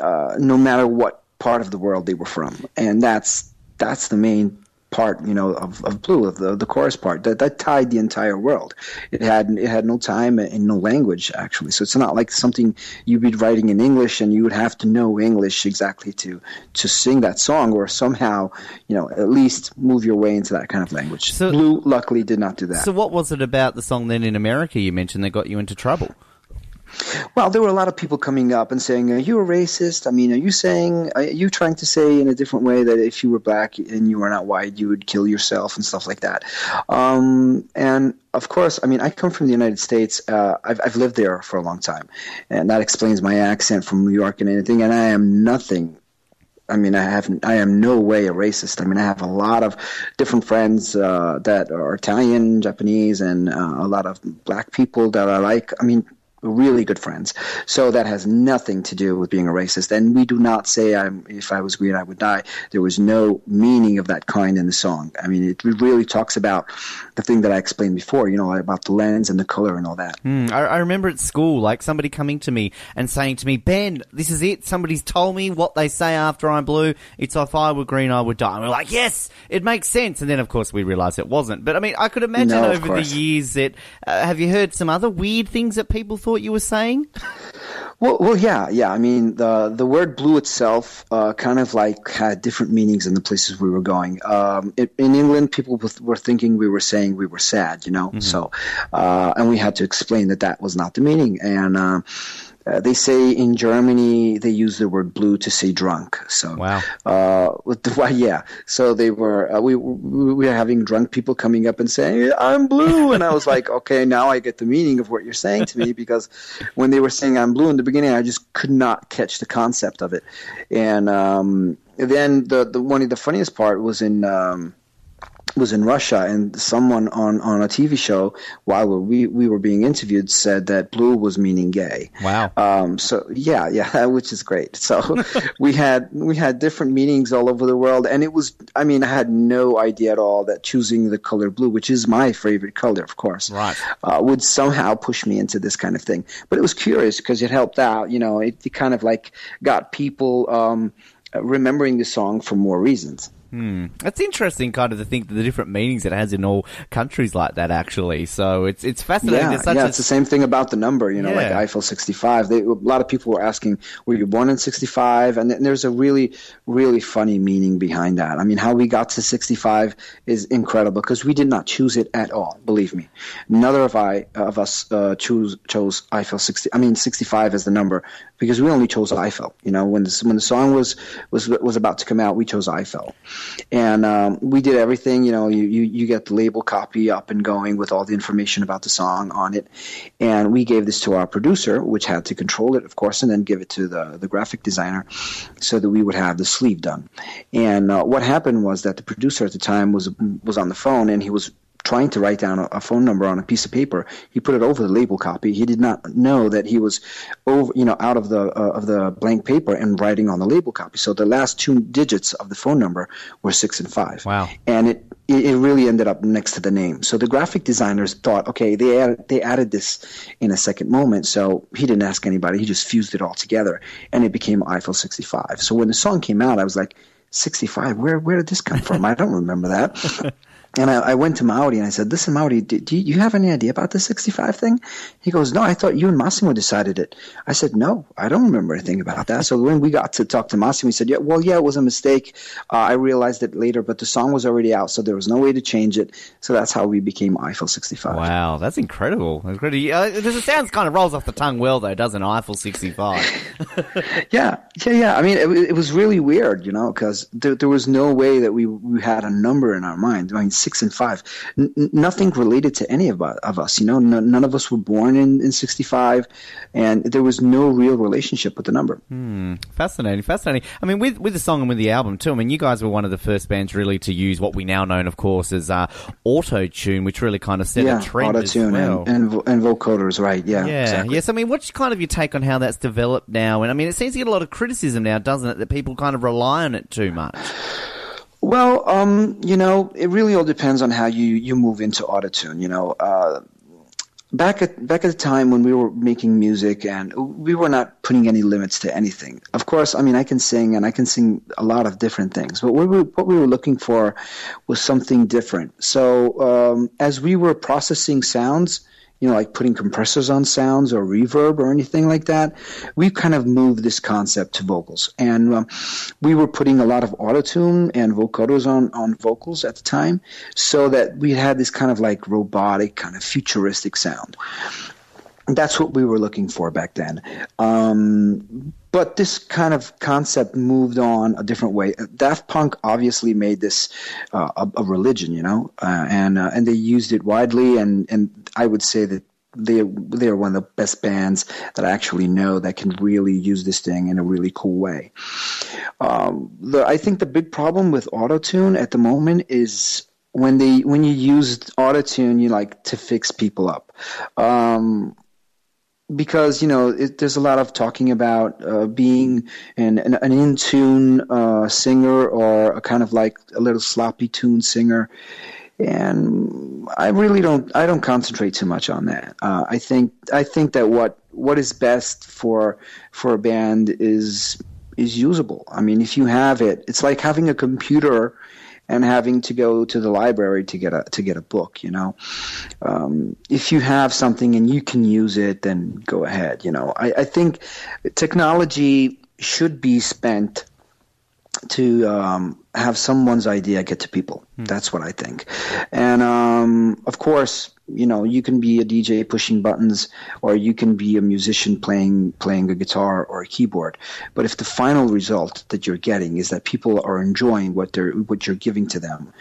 uh, no matter what part of the world they were from, and that's that's the main part, you know, of, of blue, of the the chorus part. That that tied the entire world. It had it had no time and no language actually. So it's not like something you'd be writing in English and you would have to know English exactly to to sing that song or somehow, you know, at least move your way into that kind of language. So- blue luckily did not do that. So what was it about the song then in America you mentioned that got you into trouble? Well, there were a lot of people coming up and saying, "Are you a racist? I mean, are you saying, are you trying to say in a different way that if you were black and you were not white, you would kill yourself and stuff like that?" Um, and of course, I mean, I come from the United States. Uh, I've, I've lived there for a long time, and that explains my accent from New York and anything. And I am nothing I mean, I have I am no way a racist. I mean, I have a lot of different friends uh, that are Italian, Japanese, and uh, a lot of black people that I like. I mean, really good friends. So that has nothing to do with being a racist. And we do not say I'm if I was green I would die. There was no meaning of that kind in the song. I mean, it really talks about the thing that I explained before. You know, about the lens and the color and all that. Hmm, I, I remember at school, like somebody coming to me and saying to me, Ben, this is it. Somebody's told me what they say after I'm blue. It's if I were green, I would die. And we're like, yes, it makes sense. And then, of course, we realised it wasn't. But I mean, I could imagine No, over the years that. Uh, have you heard some other weird things that people thought you were saying? Well, well, yeah, yeah. I mean, the the word blue itself uh, kind of like had different meanings in the places we were going. Um, it, in England, people were thinking we were saying we were sad, you know. So, uh, and we had to explain that that was not the meaning. And uh, uh, they say in Germany they use the word blue to say drunk. So, Wow. uh, well, yeah. So they were uh, we we were having drunk people coming up and saying I'm blue, and I was like, okay, now I get the meaning of what you're saying to me because when they were saying I'm blue in the beginning, I just could not catch the concept of it, and um, then the the one of the funniest part was in. Um, was in Russia, and someone on, on a TV show while we we were being interviewed said that blue was meaning gay. Wow. Um, so yeah, yeah, which is great. So we had we had different meanings all over the world, and it was I mean I had no idea at all that choosing the color blue, which is my favorite color, of course, Right. uh, would somehow push me into this kind of thing. But it was curious because it helped out. You know, it, it kind of like got people um, remembering the song for more reasons. It's interesting, kind of, to think that the different meanings it has in all countries like that. Actually, so it's it's fascinating. Yeah, yeah, a- it's the same thing about the number. You know, like Yeah. Eiffel 65. They, a lot of people were asking, "Were you born in 65?" And then there's a really, really funny meaning behind that. I mean, how we got to 65 is incredible because we did not choose it at all. Believe me, neither of I of us uh, choose chose Eiffel 60. I mean, 65 as the number because we only chose Eiffel. You know, when the when the song was was was about to come out, we chose Eiffel and um, we did everything. You know, you, you you get the label copy up and going with all the information about the song on it, and we gave this to our producer, which had to control it, of course, and then give it to the the graphic designer, so that we would have the sleeve done. And uh, what happened was that the producer at the time was was on the phone, and he was trying to write down a, a phone number on a piece of paper. He put it over the label copy. He did not know that he was over, you know, out of the uh, of the blank paper and writing on the label copy. So the last two digits of the phone number were six and five. Wow. And it it really ended up next to the name. So the graphic designers thought, okay, they added, they added this in a second moment. So he didn't ask anybody. He just fused it all together, and it became Eiffel 65. So when the song came out, I was like, 65. Where where did this come from? I don't remember that. And I, I went to Mauri and I said, "Listen, Mauri, do, do you have any idea about the 65 thing?" He goes, "No, I thought you and Massimo decided it." I said, "No, I don't remember anything about that." So when we got to talk to Massimo, he said, "Yeah, well, yeah, it was a mistake. Uh, I realized it later, but the song was already out, so there was no way to change it. So that's how we became Eiffel 65." Wow, that's incredible. That's incredible. Uh, it sounds kind of rolls off the tongue well, though, doesn't? Eiffel 65. Yeah, yeah, yeah. I mean, it, it was really weird, you know, because there, there was no way that we we had a number in our mind. I mean, six and five, N- nothing related to any of, of us. You know, N- none of us were born in in sixty five, and there was no real relationship with the number. fascinating, fascinating. I mean, with with the song and with the album too. I mean, you guys were one of the first bands really to use what we now know, of course, as uh, auto tune, which really kind of set yeah, a trend auto tune as well. and, and and vocoders, right? Yeah, yeah, exactly. yes. I mean, what's kind of your take on how that's developed now? And I mean, it seems to get a lot of criticism now, doesn't it? That people kind of rely on it too much. Well, um, you know, it really all depends on how you, you move into autotune. You know, uh, back at back at the time when we were making music and we were not putting any limits to anything. Of course, I mean I can sing and I can sing a lot of different things, but what we, what we were looking for was something different. So um, as we were processing sounds, you know, like putting compressors on sounds or reverb or anything like that, we kind of moved this concept to vocals. And um, we were putting a lot of autotune and vocoders on, on vocals at the time so that we had this kind of like robotic, kind of futuristic sound. That's what we were looking for back then. Um, but this kind of concept moved on a different way. Daft Punk obviously made this uh, a, a religion, you know, uh, and uh, and they used it widely. And, and I would say that they they are one of the best bands that I actually know that can really use this thing in a really cool way. Um, the, I think the big problem with autotune at the moment is when they when you use autotune, you like to fix people up. Um, because you know it, there's a lot of talking about uh, being an, an, an in tune uh, singer or a kind of like a little sloppy tune singer, and I really don't I don't concentrate too much on that. Uh, I think I think that what what is best for for a band is is usable. I mean, if you have it, it's like having a computer and having to go to the library to get a to get a book. You know, um, if you have something and you can use it, then go ahead. You know, I, I think technology should be spent to um, have someone's idea get to people. That's what I think. And um, of course, you know, you can be a DJ pushing buttons, or you can be a musician playing playing a guitar or a keyboard. But if the final result that you're getting is that people are enjoying what they're what you're giving to them,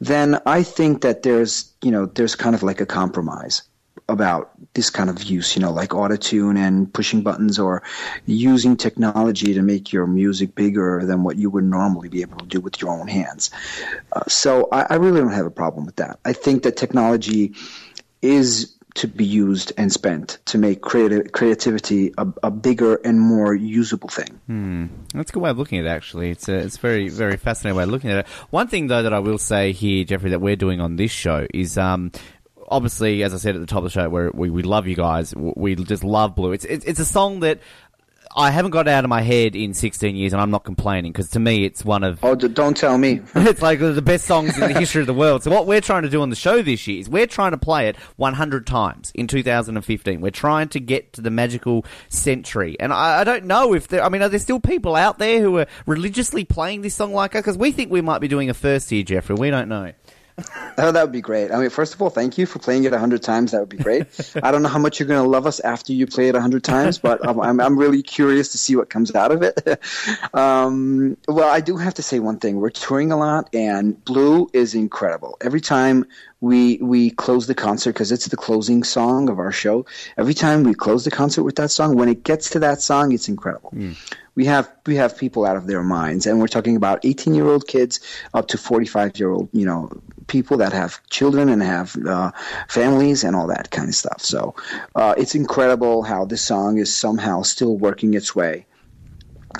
then I think that there's you know there's kind of like a compromise about this kind of use, you know, like autotune and pushing buttons or using technology to make your music bigger than what you would normally be able to do with your own hands. Uh, so I, I really don't have a problem with that. I think that technology is to be used and spent to make creative, creativity a, a bigger and more usable thing. Hmm. That's a good way of looking at it, actually. It's a, it's very, very fascinating way of looking at it. One thing, though, that I will say here, Jeffrey, that we're doing on this show is, um, obviously, as I said at the top of the show, where we, we love you guys. We just love Blue. It's, it's, it's a song that I haven't got out of my head in 16 years, and I'm not complaining because to me, it's one of. Oh, don't tell me. it's like the best songs in the history of the world. So what we're trying to do on the show this year is we're trying to play it 100 times in 2015. We're trying to get to the magical century, and I, I don't know if there. I mean, are there still people out there who are religiously playing this song like us? Because we think we might be doing a first here, Jeffrey. We don't know. Oh, that would be great. I mean, first of all, thank you for playing it a hundred times. That would be great. I don't know how much you're going to love us after you play it a hundred times, but I'm, I'm, I'm really curious to see what comes out of it. um, well, I do have to say one thing. We're touring a lot, and Blue is incredible. Every time we we close the concert because it's the closing song of our show. Every time we close the concert with that song, when it gets to that song, it's incredible. We have we have people out of their minds, and we're talking about 18 year old kids up to 45 year old you know people that have children and have uh, families and all that kind of stuff. So uh, it's incredible how this song is somehow still working its way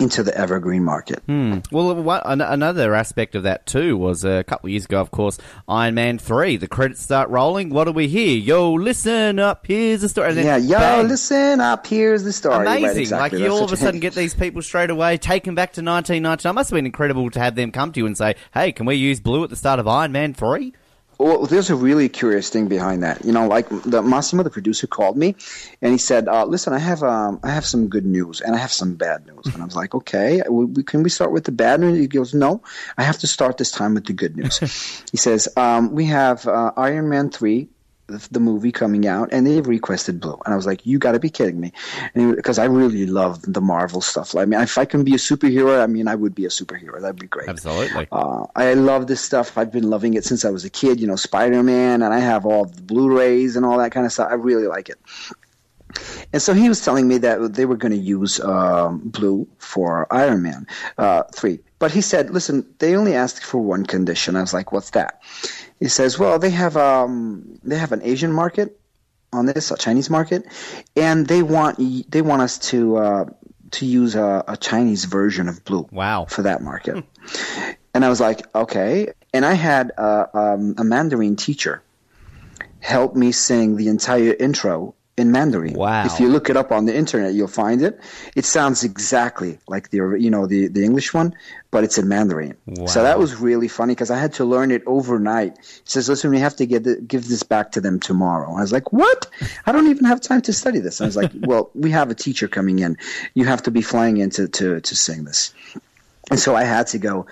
into the evergreen market. Hmm. Well, one, an- another aspect of that too was a couple of years ago, of course, Iron Man three. The credits start rolling. What do we hear? Yo, listen up. Here's the story. Yeah, yo, bang. listen up. Here's the story. Right, Amazing! exactly. Like you That's all of a sudden get these people straight away, take them back to 1999. It must have been incredible to have them come to you and say, "Hey, can we use blue at the start of Iron Man 3? Well, there's a really curious thing behind that. You know, like the Massimo, the producer, called me, and he said, uh, "Listen, I have um, I have some good news, and I have some bad news." And I was like, "Okay, we, we, can we start with the bad news?" He goes, "No, I have to start this time with the good news." he says, um, "We have uh, Iron Man three, the, movie coming out, and they've requested blue." And I was like, "You got to be kidding me!" Because I really love the Marvel stuff. I mean, if I can be a superhero, I mean, I would be a superhero. That'd be great. Absolutely. Uh, I love this stuff. I've been loving it since I was a kid. You know, Spider Man, and I have all the Blu-rays and all that kind of stuff. I really like it. And so he was telling me that they were going to use um, blue for Iron Man uh, three, but he said, "Listen, they only asked for one condition." I was like, "What's that?" He says, "Well, they have um, they have an Asian market on this, a Chinese market, and they want they want us to uh, to use a, a Chinese version of blue. Wow, for that market." and I was like, "Okay." And I had uh, um, a Mandarin teacher help me sing the entire intro in Mandarin. Wow. If you look it up on the internet, you'll find it. It sounds exactly like the you know the the English one, but it's in Mandarin. Wow. So that was really funny because I had to learn it overnight. He says, "Listen, we have to get the, give this back to them tomorrow." I was like, "What? I don't even have time to study this." I was like, "Well, we have a teacher coming in. You have to be flying in to to, to sing this." And so I had to go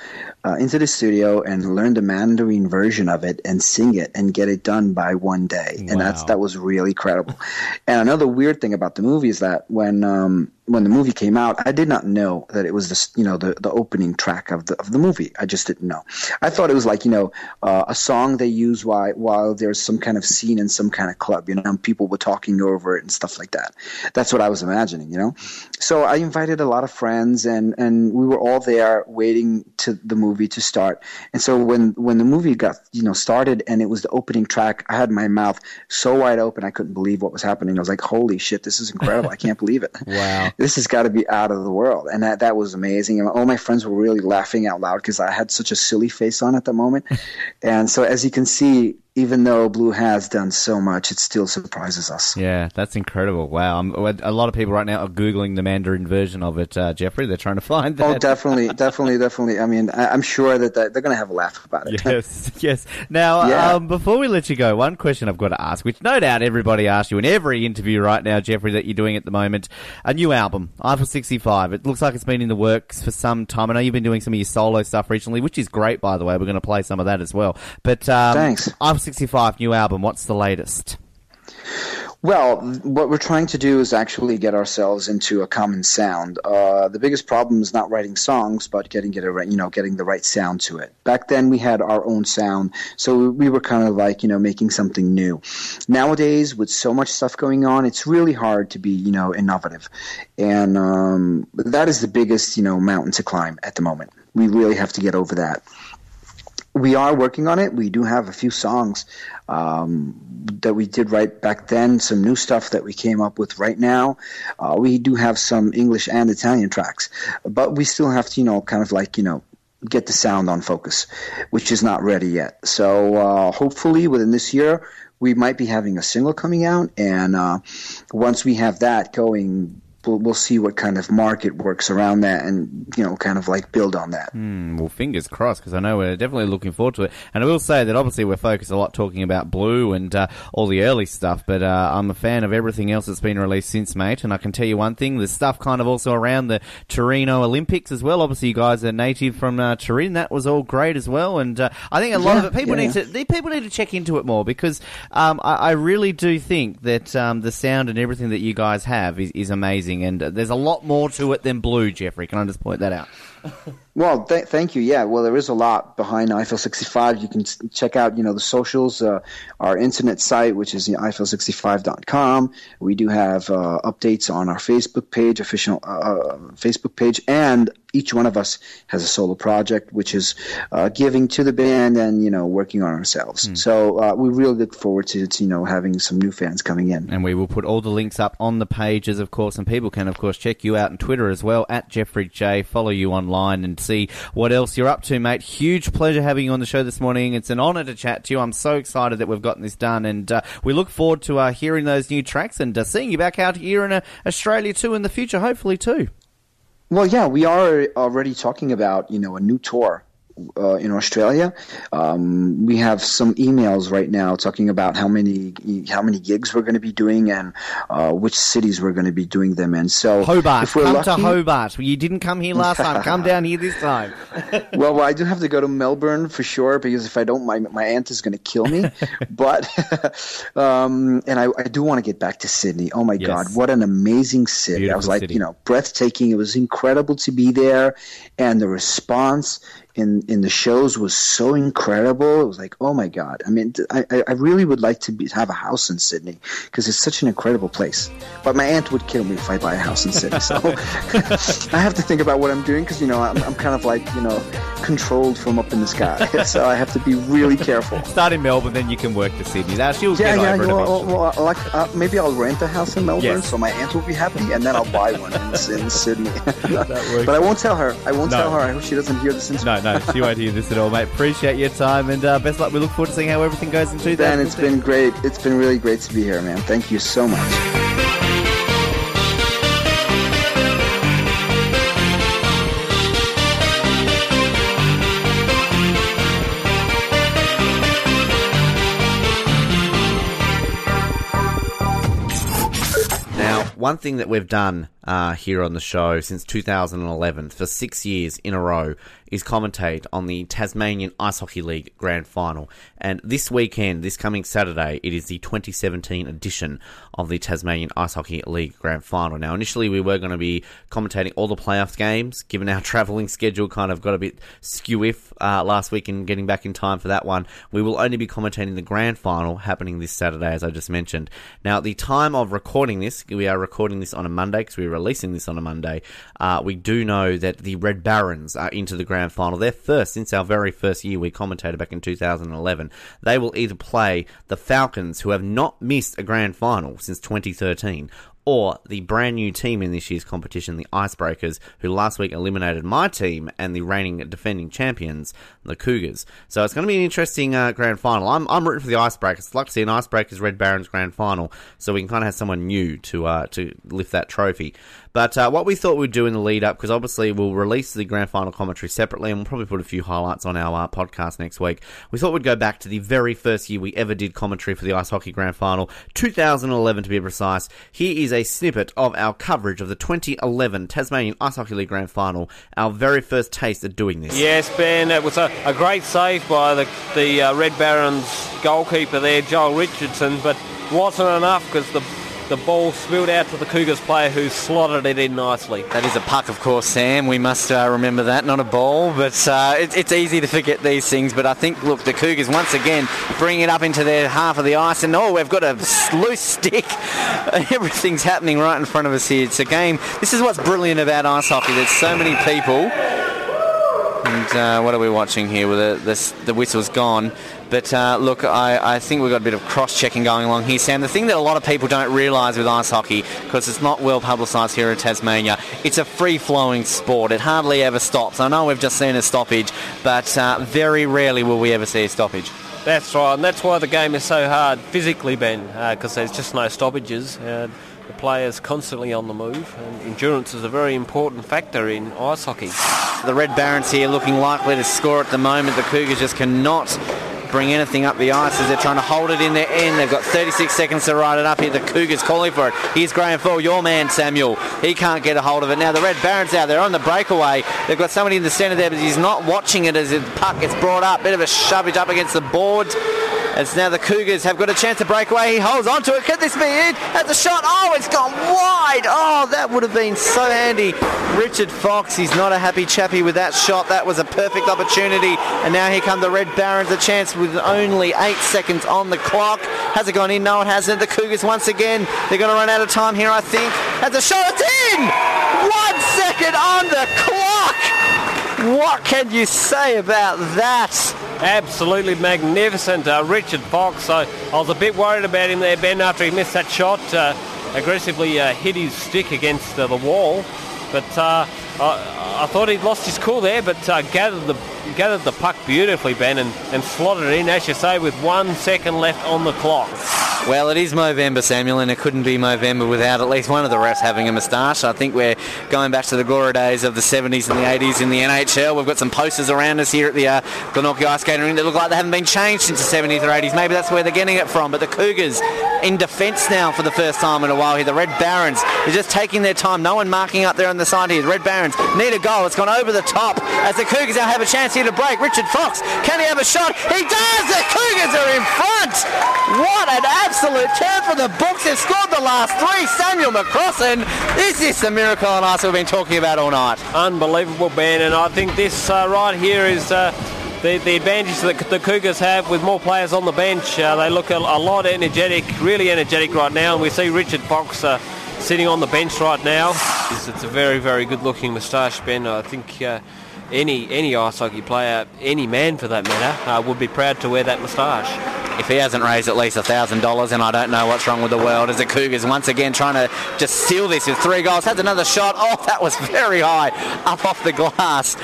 uh, into the studio and learn the Mandarin version of it and sing it and get it done by one day. And that's that was really credible. and another weird thing about the movie is that when um, when the movie came out, I did not know that it was this you know the the opening track of the of the movie. I just didn't know. I thought it was like you know uh, a song they use while while there's some kind of scene in some kind of club. You know, and people were talking over it and stuff like that. That's what I was imagining. You know. So I invited a lot of friends, and, and we were all there waiting to the movie to start. And so when when the movie got you know started, and it was the opening track, I had my mouth so wide open I couldn't believe what was happening. I was like, "Holy shit, this is incredible! I can't believe it! Wow. This has got to be out of the world!" And that that was amazing. And all my friends were really laughing out loud because I had such a silly face on at the moment. and so as you can see. Even though Blue has done so much, it still surprises us. Yeah, that's incredible. Wow. I'm, a lot of people right now are Googling the Mandarin version of it, uh, Jeffrey. They're trying to find that. Oh, definitely, definitely, definitely. I mean, I, I'm sure that, that they're going to have a laugh about it. Yes, yes. Now, Yeah. um, before we let you go, one question I've got to ask, which no doubt everybody asks you in every interview right now, Jeffrey, that you're doing at the moment, a new album, Eiffel 65. It looks like it's been in the works for some time. I know you've been doing some of your solo stuff recently, which is great, by the way. We're going to play some of that as well. But um, Thanks. Eiffel 65, new album. What's the latest? Well, what we're trying to do is actually get ourselves into a common sound. Uh, the biggest problem is not writing songs, but getting it right, you know, getting the right sound to it. Back then, we had our own sound, so we were kind of like, you know, making something new. Nowadays, with so much stuff going on, it's really hard to be, you know, innovative, and um, that is the biggest, you know, mountain to climb at the moment. We really have to get over that. We are working on it. We do have a few songs um, that we did right back then, some new stuff that we came up with right now. Uh, we do have some English and Italian tracks, but we still have to, you know, kind of like, you know, get the sound on focus, which is not ready yet. So uh, hopefully within this year, we might be having a single coming out, and uh, once we have that going, we'll, we'll see what kind of market works around that, and you know, kind of like build on that. Hmm, well, fingers crossed, because I know we're definitely looking forward to it. And I will say that obviously we're focused a lot talking about Blue and uh, all the early stuff, but uh, I'm a fan of everything else that's been released since, mate. And I can tell you one thing: there's stuff kind of also around the Torino Olympics as well. Obviously, you guys are native from uh, Turin. That was all great as well. And uh, I think a lot Yeah, of it, people yeah, need yeah. to people need to check into it more because um, I, I really do think that um, the sound and everything that you guys have is, is amazing, and uh, there's a lot more to it than Blue. Jeffrey, can I just point that out? Well, th- thank you. Yeah, well, there is a lot behind Eiffel 65. You can check out, you know, the socials, uh, our internet site, which is you know, eiffel65.com. We do have uh, updates on our Facebook page, official uh, uh, Facebook page, and each one of us has a solo project, which is uh, giving to the band and you know working on ourselves. So uh, we really look forward to, to you know having some new fans coming in. And we will put all the links up on the pages, of course, and people can, of course, check you out on Twitter as well, at Jeffrey Jey. Follow you online and see what else you're up to, mate. Huge pleasure having you on the show this morning. It's an honour to chat to you. I'm so excited that we've gotten this done, and uh, we look forward to uh, hearing those new tracks and uh, seeing you back out here in uh, Australia too in the future, hopefully too. Well, yeah, we are already talking about you know a new tour uh, in Australia. Um, we have some emails right now talking about how many how many gigs we're going to be doing and uh, which cities we're going to be doing them in. So Hobart, if we're come lucky, to Hobart. You didn't come here last time. Come down here this time. well, I do have to go to Melbourne for sure because if I don't, my my aunt is going to kill me. but um, and I, I do want to get back to Sydney. Oh my Yes. God, what an amazing city! I was like, city. you know, breathtaking. It was incredible to be there, and the response in in the shows was so incredible. It was like, oh my God. I mean, I I really would like to be, have a house in Sydney because it's such an incredible place. But my aunt would kill me if I buy a house in Sydney. So I have to think about what I'm doing because you know I'm, I'm kind of like you know controlled from up in the sky, so I have to be really careful. Start in Melbourne, then you can work to Sydney. Now she'll Yeah, get yeah. over it Well, eventually. well, well, like uh, maybe I'll rent a house in Melbourne, Yes. so my aunt will be happy, and then I'll buy one in, in Sydney. works. but I won't tell her. I won't No. tell her. I hope she doesn't hear this. No, no, she won't hear this at all, mate. Appreciate your time and uh, best luck. We look forward to seeing how everything goes in 2015. Dan, it's been great. It's been really great to be here, man. Thank you so much. Now, one thing that we've done uh, here on the show since 2011 for six years in a row is commentate on the Tasmanian Ice Hockey League Grand Final. And this weekend, this coming Saturday, it is the 2017 edition of the Tasmanian Ice Hockey League Grand Final. Now, initially, we were going to be commentating all the playoff games, given our travelling schedule kind of got a bit skew-if uh, last week and getting back in time for that one. We will only be commentating the Grand Final happening this Saturday, as I just mentioned. Now, at the time of recording this, we are recording this on a Monday because we're releasing this on a Monday. Uh, we do know that the Red Barons are into the Grand Final. They're first since our very first year we commentated back in 2011. They will either play the Falcons, who have not missed a Grand Final since 2013, or the brand new team in this year's competition, the Icebreakers, who last week eliminated my team and the reigning defending champions, the Cougars. So it's going to be an interesting uh, grand final. I'm, I'm rooting for the Icebreakers. I'd like to see an Icebreakers Red Barons grand final so we can kind of have someone new to uh, to lift that trophy. But uh, what we thought we'd do in the lead up, because obviously we'll release the grand final commentary separately and we'll probably put a few highlights on our uh, podcast next week. We thought we'd go back to the very first year we ever did commentary for the Ice Hockey Grand Final, 2011 to be precise. Here is a snippet of our coverage of the 2011 Tasmanian Ice Hockey League Grand Final, our very first taste at doing this. Yes, Ben, it was a, a great save by the, the uh, Red Barons goalkeeper there, Joel Richardson, but wasn't enough because the, the ball spilled out to the Cougars player who slotted it in nicely. That is a puck, of course, Sam. We must uh, remember that, not a ball. But uh, it, it's easy to forget these things. But I think, look, the Cougars once again bring it up into their half of the ice, and oh, we've got a loose stick. Everything's happening right in front of us here. It's a game. This is what's brilliant about ice hockey. There's so many people. And uh, what are we watching here? Well, the, the, the whistle's gone. But uh, look, I, I think we've got a bit of cross-checking going along here, Sam. The thing that a lot of people don't realise with ice hockey, because it's not well publicised here in Tasmania, it's a free-flowing sport. It hardly ever stops. I know we've just seen a stoppage, but uh, very rarely will we ever see a stoppage. That's right, and that's why the game is so hard physically, Ben, because there's just no stoppages. The player's constantly on the move, and endurance is a very important factor in ice hockey. The Red Barons here looking likely to score at the moment. The Cougars just cannot bring anything up the ice as they're trying to hold it in their end. They've got 36 seconds to ride it up here. The Cougars calling for it. Here's Graham Fall, your man Samuel. He can't get a hold of it. Now the Red Barons out there on the breakaway. They've got somebody in the centre there, but he's not watching it as the puck gets brought up. Bit of a shovage up against the board. As now the Cougars have got a chance to break away. He holds on to it. Could this be it? At the shot. Oh, it's gone wide. Oh, that would have been so handy. Richard Fox, he's not a happy chappy with that shot. That was a perfect opportunity. And now here come the Red Barons, a chance with only eight seconds on the clock. Has it gone in? No, it hasn't. The Cougars once again, they're going to run out of time here, I think. Has a shot. It's in! One second on the clock! What can you say about that? Absolutely magnificent, uh, Richard Fox. I, I was a bit worried about him there, Ben, after he missed that shot. Uh, aggressively uh, hit his stick against uh, the wall, but uh, I, I thought he'd lost his cool there, but uh, gathered the gathered the puck beautifully, Ben, and, and slotted it in, as you say, with one second left on the clock. Well, it is Movember, Samuel, and it couldn't be Movember without at least one of the refs having a moustache. I think we're going back to the glory days of the 70s and the 80s in the NHL. We've got some posters around us here at the uh, Glenorchy Ice Skating Ring that look like they haven't been changed since the 70s or 80s. Maybe that's where they're getting it from. But the Cougars in defence now for the first time in a while here. The Red Barons are just taking their time. No one marking up there on the side here. The Red Barons need a goal. It's gone over the top as the Cougars now have a chance here to break. Richard Fox, can he have a shot? He does! The Cougars are in front! What an absolute turn for the books. They've scored the last three. Samuel McCrossan. This is this the miracle on ice we've been talking about all night? Unbelievable, Ben, and I think this uh, right here is uh, the, the advantage that the Cougars have with more players on the bench. Uh, they look a, a lot energetic, really energetic right now, and we see Richard Fox uh, sitting on the bench right now. It's, it's a very, very good looking moustache, Ben. I think uh, any any ice hockey player, any man for that matter, uh, would be proud to wear that moustache. If he hasn't raised at least $1,000, and I don't know what's wrong with the world, as the Cougars once again trying to just seal this with three goals. Has another shot. Oh, that was very high, up off the glass,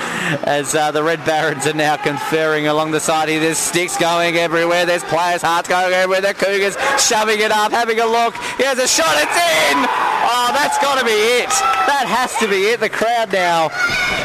as uh, the Red Barons are now conferring along the side here. There's sticks going everywhere. There's players' hearts going everywhere. The Cougars shoving it up, having a look. Here's a shot. It's in. Oh, that's got to be it. That has to be it. The crowd now.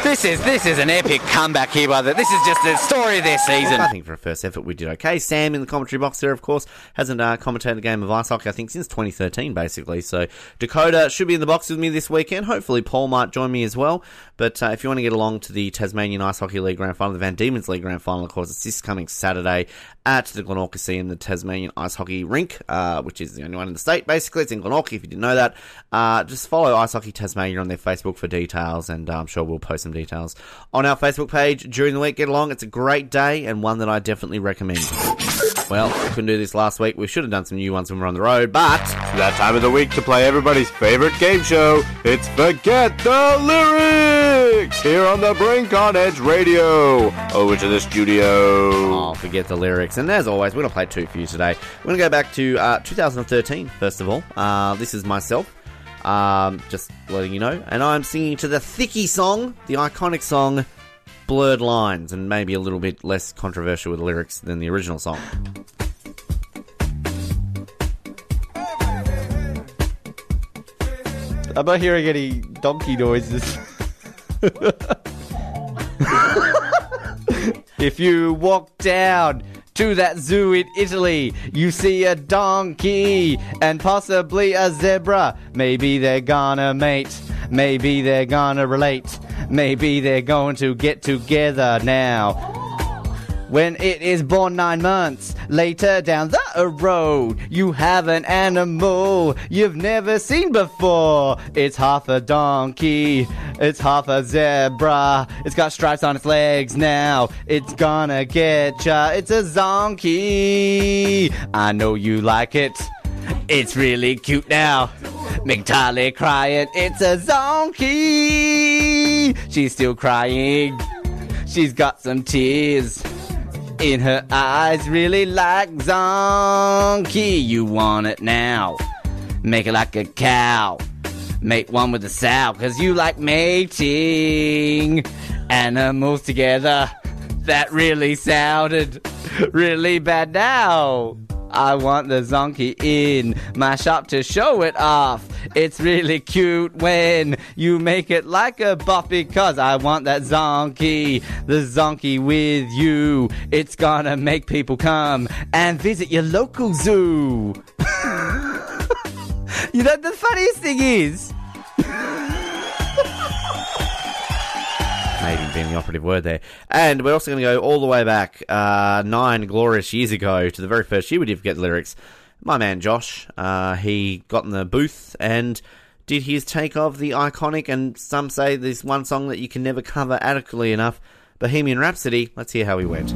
This is this is an epic comeback here, brother. This is just the story of their season. I think for a first effort we did okay. Sam in the commentary box there, of course, hasn't uh, commentated a game of ice hockey I think since 2013, basically. So Dakoda should be in the box with me this weekend. Hopefully Paul might join me as well. But uh, if you want to get along to the Tasmanian Ice Hockey League Grand Final, the Van Diemen's League Grand Final, of course, it's this coming Saturday at the Glenorchy Sea in the Tasmanian Ice Hockey Rink, uh, which is the only one in the state. Basically, it's in Glenorchy. If you didn't know that, uh, just follow Ice Hockey Tasmania on their Facebook for details, and uh, I'm sure we'll post some details on our Facebook page during the week. Get along; it's a great day and one that I definitely recommend. Well, we couldn't do this last week. We should have done some new ones when we we're on the road, but That time of the week to play everybody's favorite game show. It's Forget the Lyrics here on the Brink on Edge Radio. Over to the studio. Oh, forget the lyrics. And as always, we're going to play two for you today. We're going to go back to uh, 2013, first of all. Uh, this is myself, um, just letting you know. And I'm singing to the Thicke song, the iconic song Blurred Lines, and maybe a little bit less controversial with lyrics than the original song. I'm not hearing any donkey noises. if you walk down to that zoo in Italy, you see a donkey and possibly a zebra. Maybe they're gonna mate. Maybe they're gonna relate. Maybe they're going to get together now. When it is born nine months later down the road, you have an animal you've never seen before. It's half a donkey, it's half a zebra, it's got stripes on its legs now. It's gonna get ya, it's a zonkey. I know you like it. It's really cute now. Tali crying. It's a zonkey. She's still crying. She's got some tears in her eyes, really like zonkey. You want it now. Make it like a cow. Make one with a sow, cause you like mating animals together. That really sounded really bad now. I want the zonkey in my shop to show it off. It's really cute when you make it like a buff because I want that zonkey, the zonkey with you. It's gonna make people come and visit your local zoo. you know the funniest thing is Being the operative word there. And we're also going to go all the way back uh, nine glorious years ago to the very first year we did Forget the Lyrics. My man Josh, uh, he got in the booth and did his take of the iconic, and some say this one song that you can never cover adequately enough, Bohemian Rhapsody. Let's hear how he went.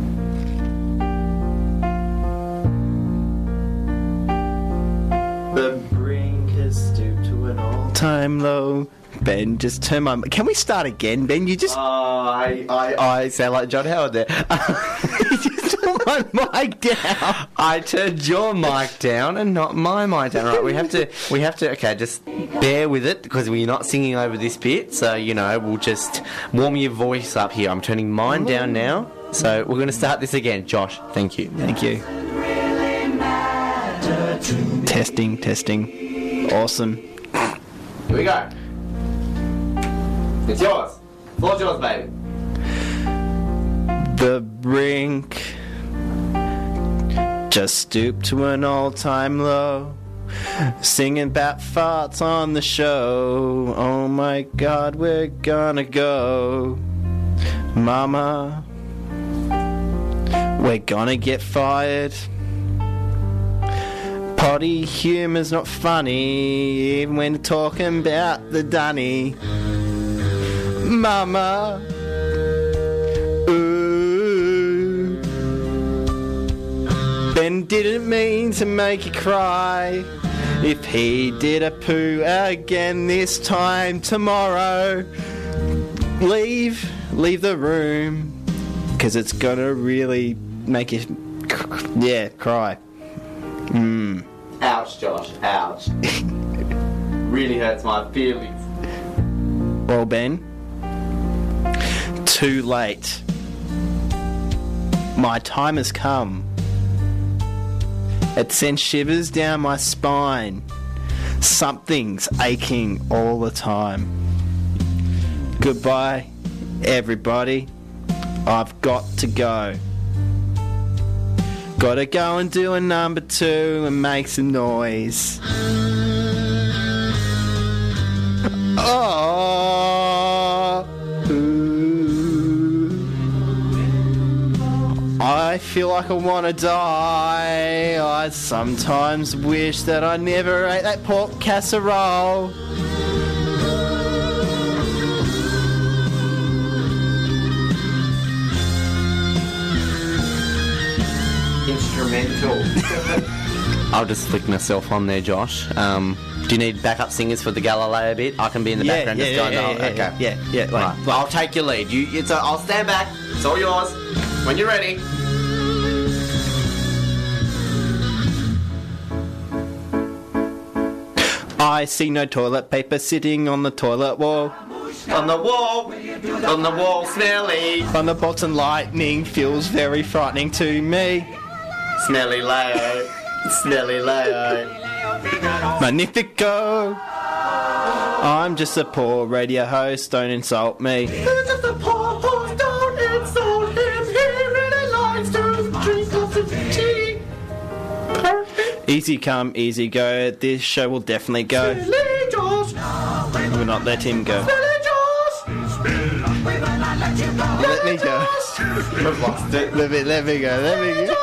The brink has stooped to an all time low. Ben, just turn my. Can we start again, Ben? You just. Oh, I, I, I sound like John Howard there. you just turned my mic down. I turned your mic down and not my mic down. Right, we have to, we have to. Okay, just bear with it because we're not singing over this bit. So you know, we'll just warm your voice up here. I'm turning mine down now. So we're going to start this again. Josh, thank you. Thank you. Testing, testing. Awesome. Here we go. It's yours. Floor's yours, baby. The brink just stooped to an all time low. Singing about farts on the show. Oh my god, we're gonna go. Mama, we're gonna get fired. Potty humor's not funny, even when talking about the dunny. Mama, ooh. Ben didn't mean to make you cry. If he did a poo again this time tomorrow, leave leave the room because it's gonna really make you, yeah, cry. Mm. Ouch, Josh. Ouch. really hurts my feelings. Well, Ben, too late. My time has come. It sends shivers down my spine. Something's aching all the time. Goodbye, everybody. I've got to go. Gotta go and do a number two and make some noise. Oh, I feel like I want to die. I sometimes wish that I never ate that pork casserole. Instrumental. I'll just flick myself on there, Josh. Um, do you need backup singers for the Galileo bit? I can be in the Yeah, background yeah, just yeah, going, yeah, oh, yeah, okay. yeah, yeah, like- Right. I'll take your lead. You, it's a, I'll stand back. It's all yours. When you're ready. I see no toilet paper sitting on the toilet wall. On the wall, on the wall, smelly. Thunderbolts and lightning feels very frightening to me. Smelly Leo. Smelly Leo. Magnifico! I'm just a poor radio host, don't insult me. Easy come, easy go. This show will definitely go. We'll not let him go. Let me go. Let me, go let me go. Let me go.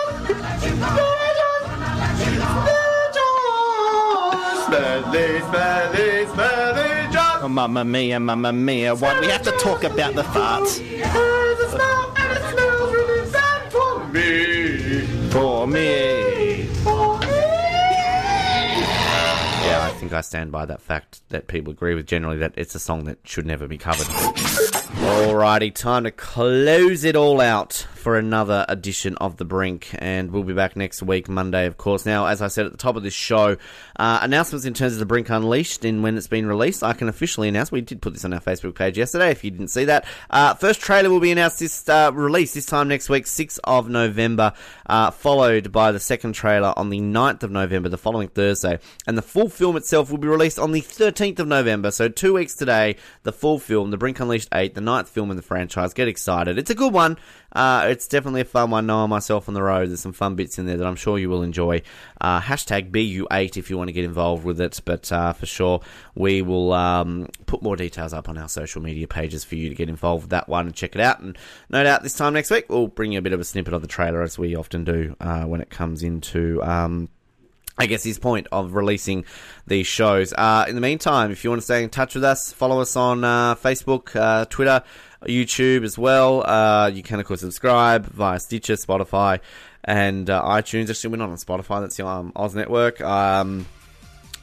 Smelly, smelly, smelly, Josh. Oh, mamma mia, mamma mia. Why do we have to talk about the farts? For me. Yeah, I think I stand by that fact that people agree with generally that it's a song that should never be covered. Alrighty, time to close it all out for another edition of The Brink, and we'll be back next week, Monday, of course. Now, as I said at the top of this show, uh, announcements in terms of The Brink Unleashed and when it's been released, I can officially announce. We did put this on our Facebook page yesterday, if you didn't see that. Uh, first trailer will be announced this uh, release this time next week, 6th of November, uh, followed by the second trailer on the 9th of November, the following Thursday, and the full film itself will be released on the 13th of November. So two weeks today, the full film, The Brink Unleashed 8, the ninth film in the franchise. Get excited. It's a good one. Uh, it's definitely a fun one. Knowing myself on the road, there's some fun bits in there that I'm sure you will enjoy. Uh, hashtag BU8 if you want to get involved with it. But uh, for sure, we will um, put more details up on our social media pages for you to get involved with that one and check it out. And no doubt this time next week, we'll bring you a bit of a snippet of the trailer as we often do uh, when it comes into. Um, I guess his point of releasing these shows. Uh, in the meantime, if you want to stay in touch with us, follow us on uh, Facebook, uh, Twitter, YouTube as well. Uh, you can, of course, subscribe via Stitcher, Spotify, and uh, iTunes. Actually, we're not on Spotify. That's the um, Oz Network. Um,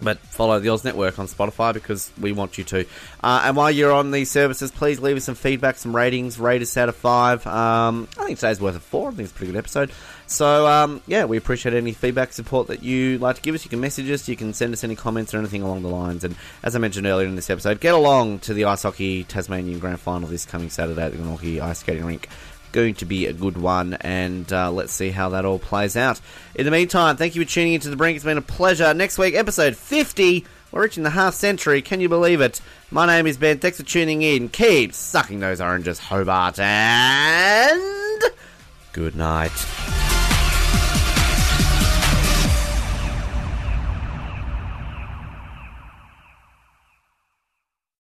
but follow the Oz Network on Spotify because we want you to. Uh, and while you're on these services, please leave us some feedback, some ratings. Rate us out of five. Um, I think today's worth a four. I think it's a pretty good episode. So, um, yeah, we appreciate any feedback, support that you like to give us. You can message us, you can send us any comments or anything along the lines. And as I mentioned earlier in this episode, get along to the Ice Hockey Tasmanian Grand Final this coming Saturday at the Glenorchy Ice Skating Rink going to be a good one, and uh, let's see how that all plays out. In the meantime, thank you for tuning into The Brink. It's been a pleasure. Next week, episode 50. We're reaching the half century. Can you believe it? My name is Ben. Thanks for tuning in. Keep sucking those oranges, Hobart, and good night.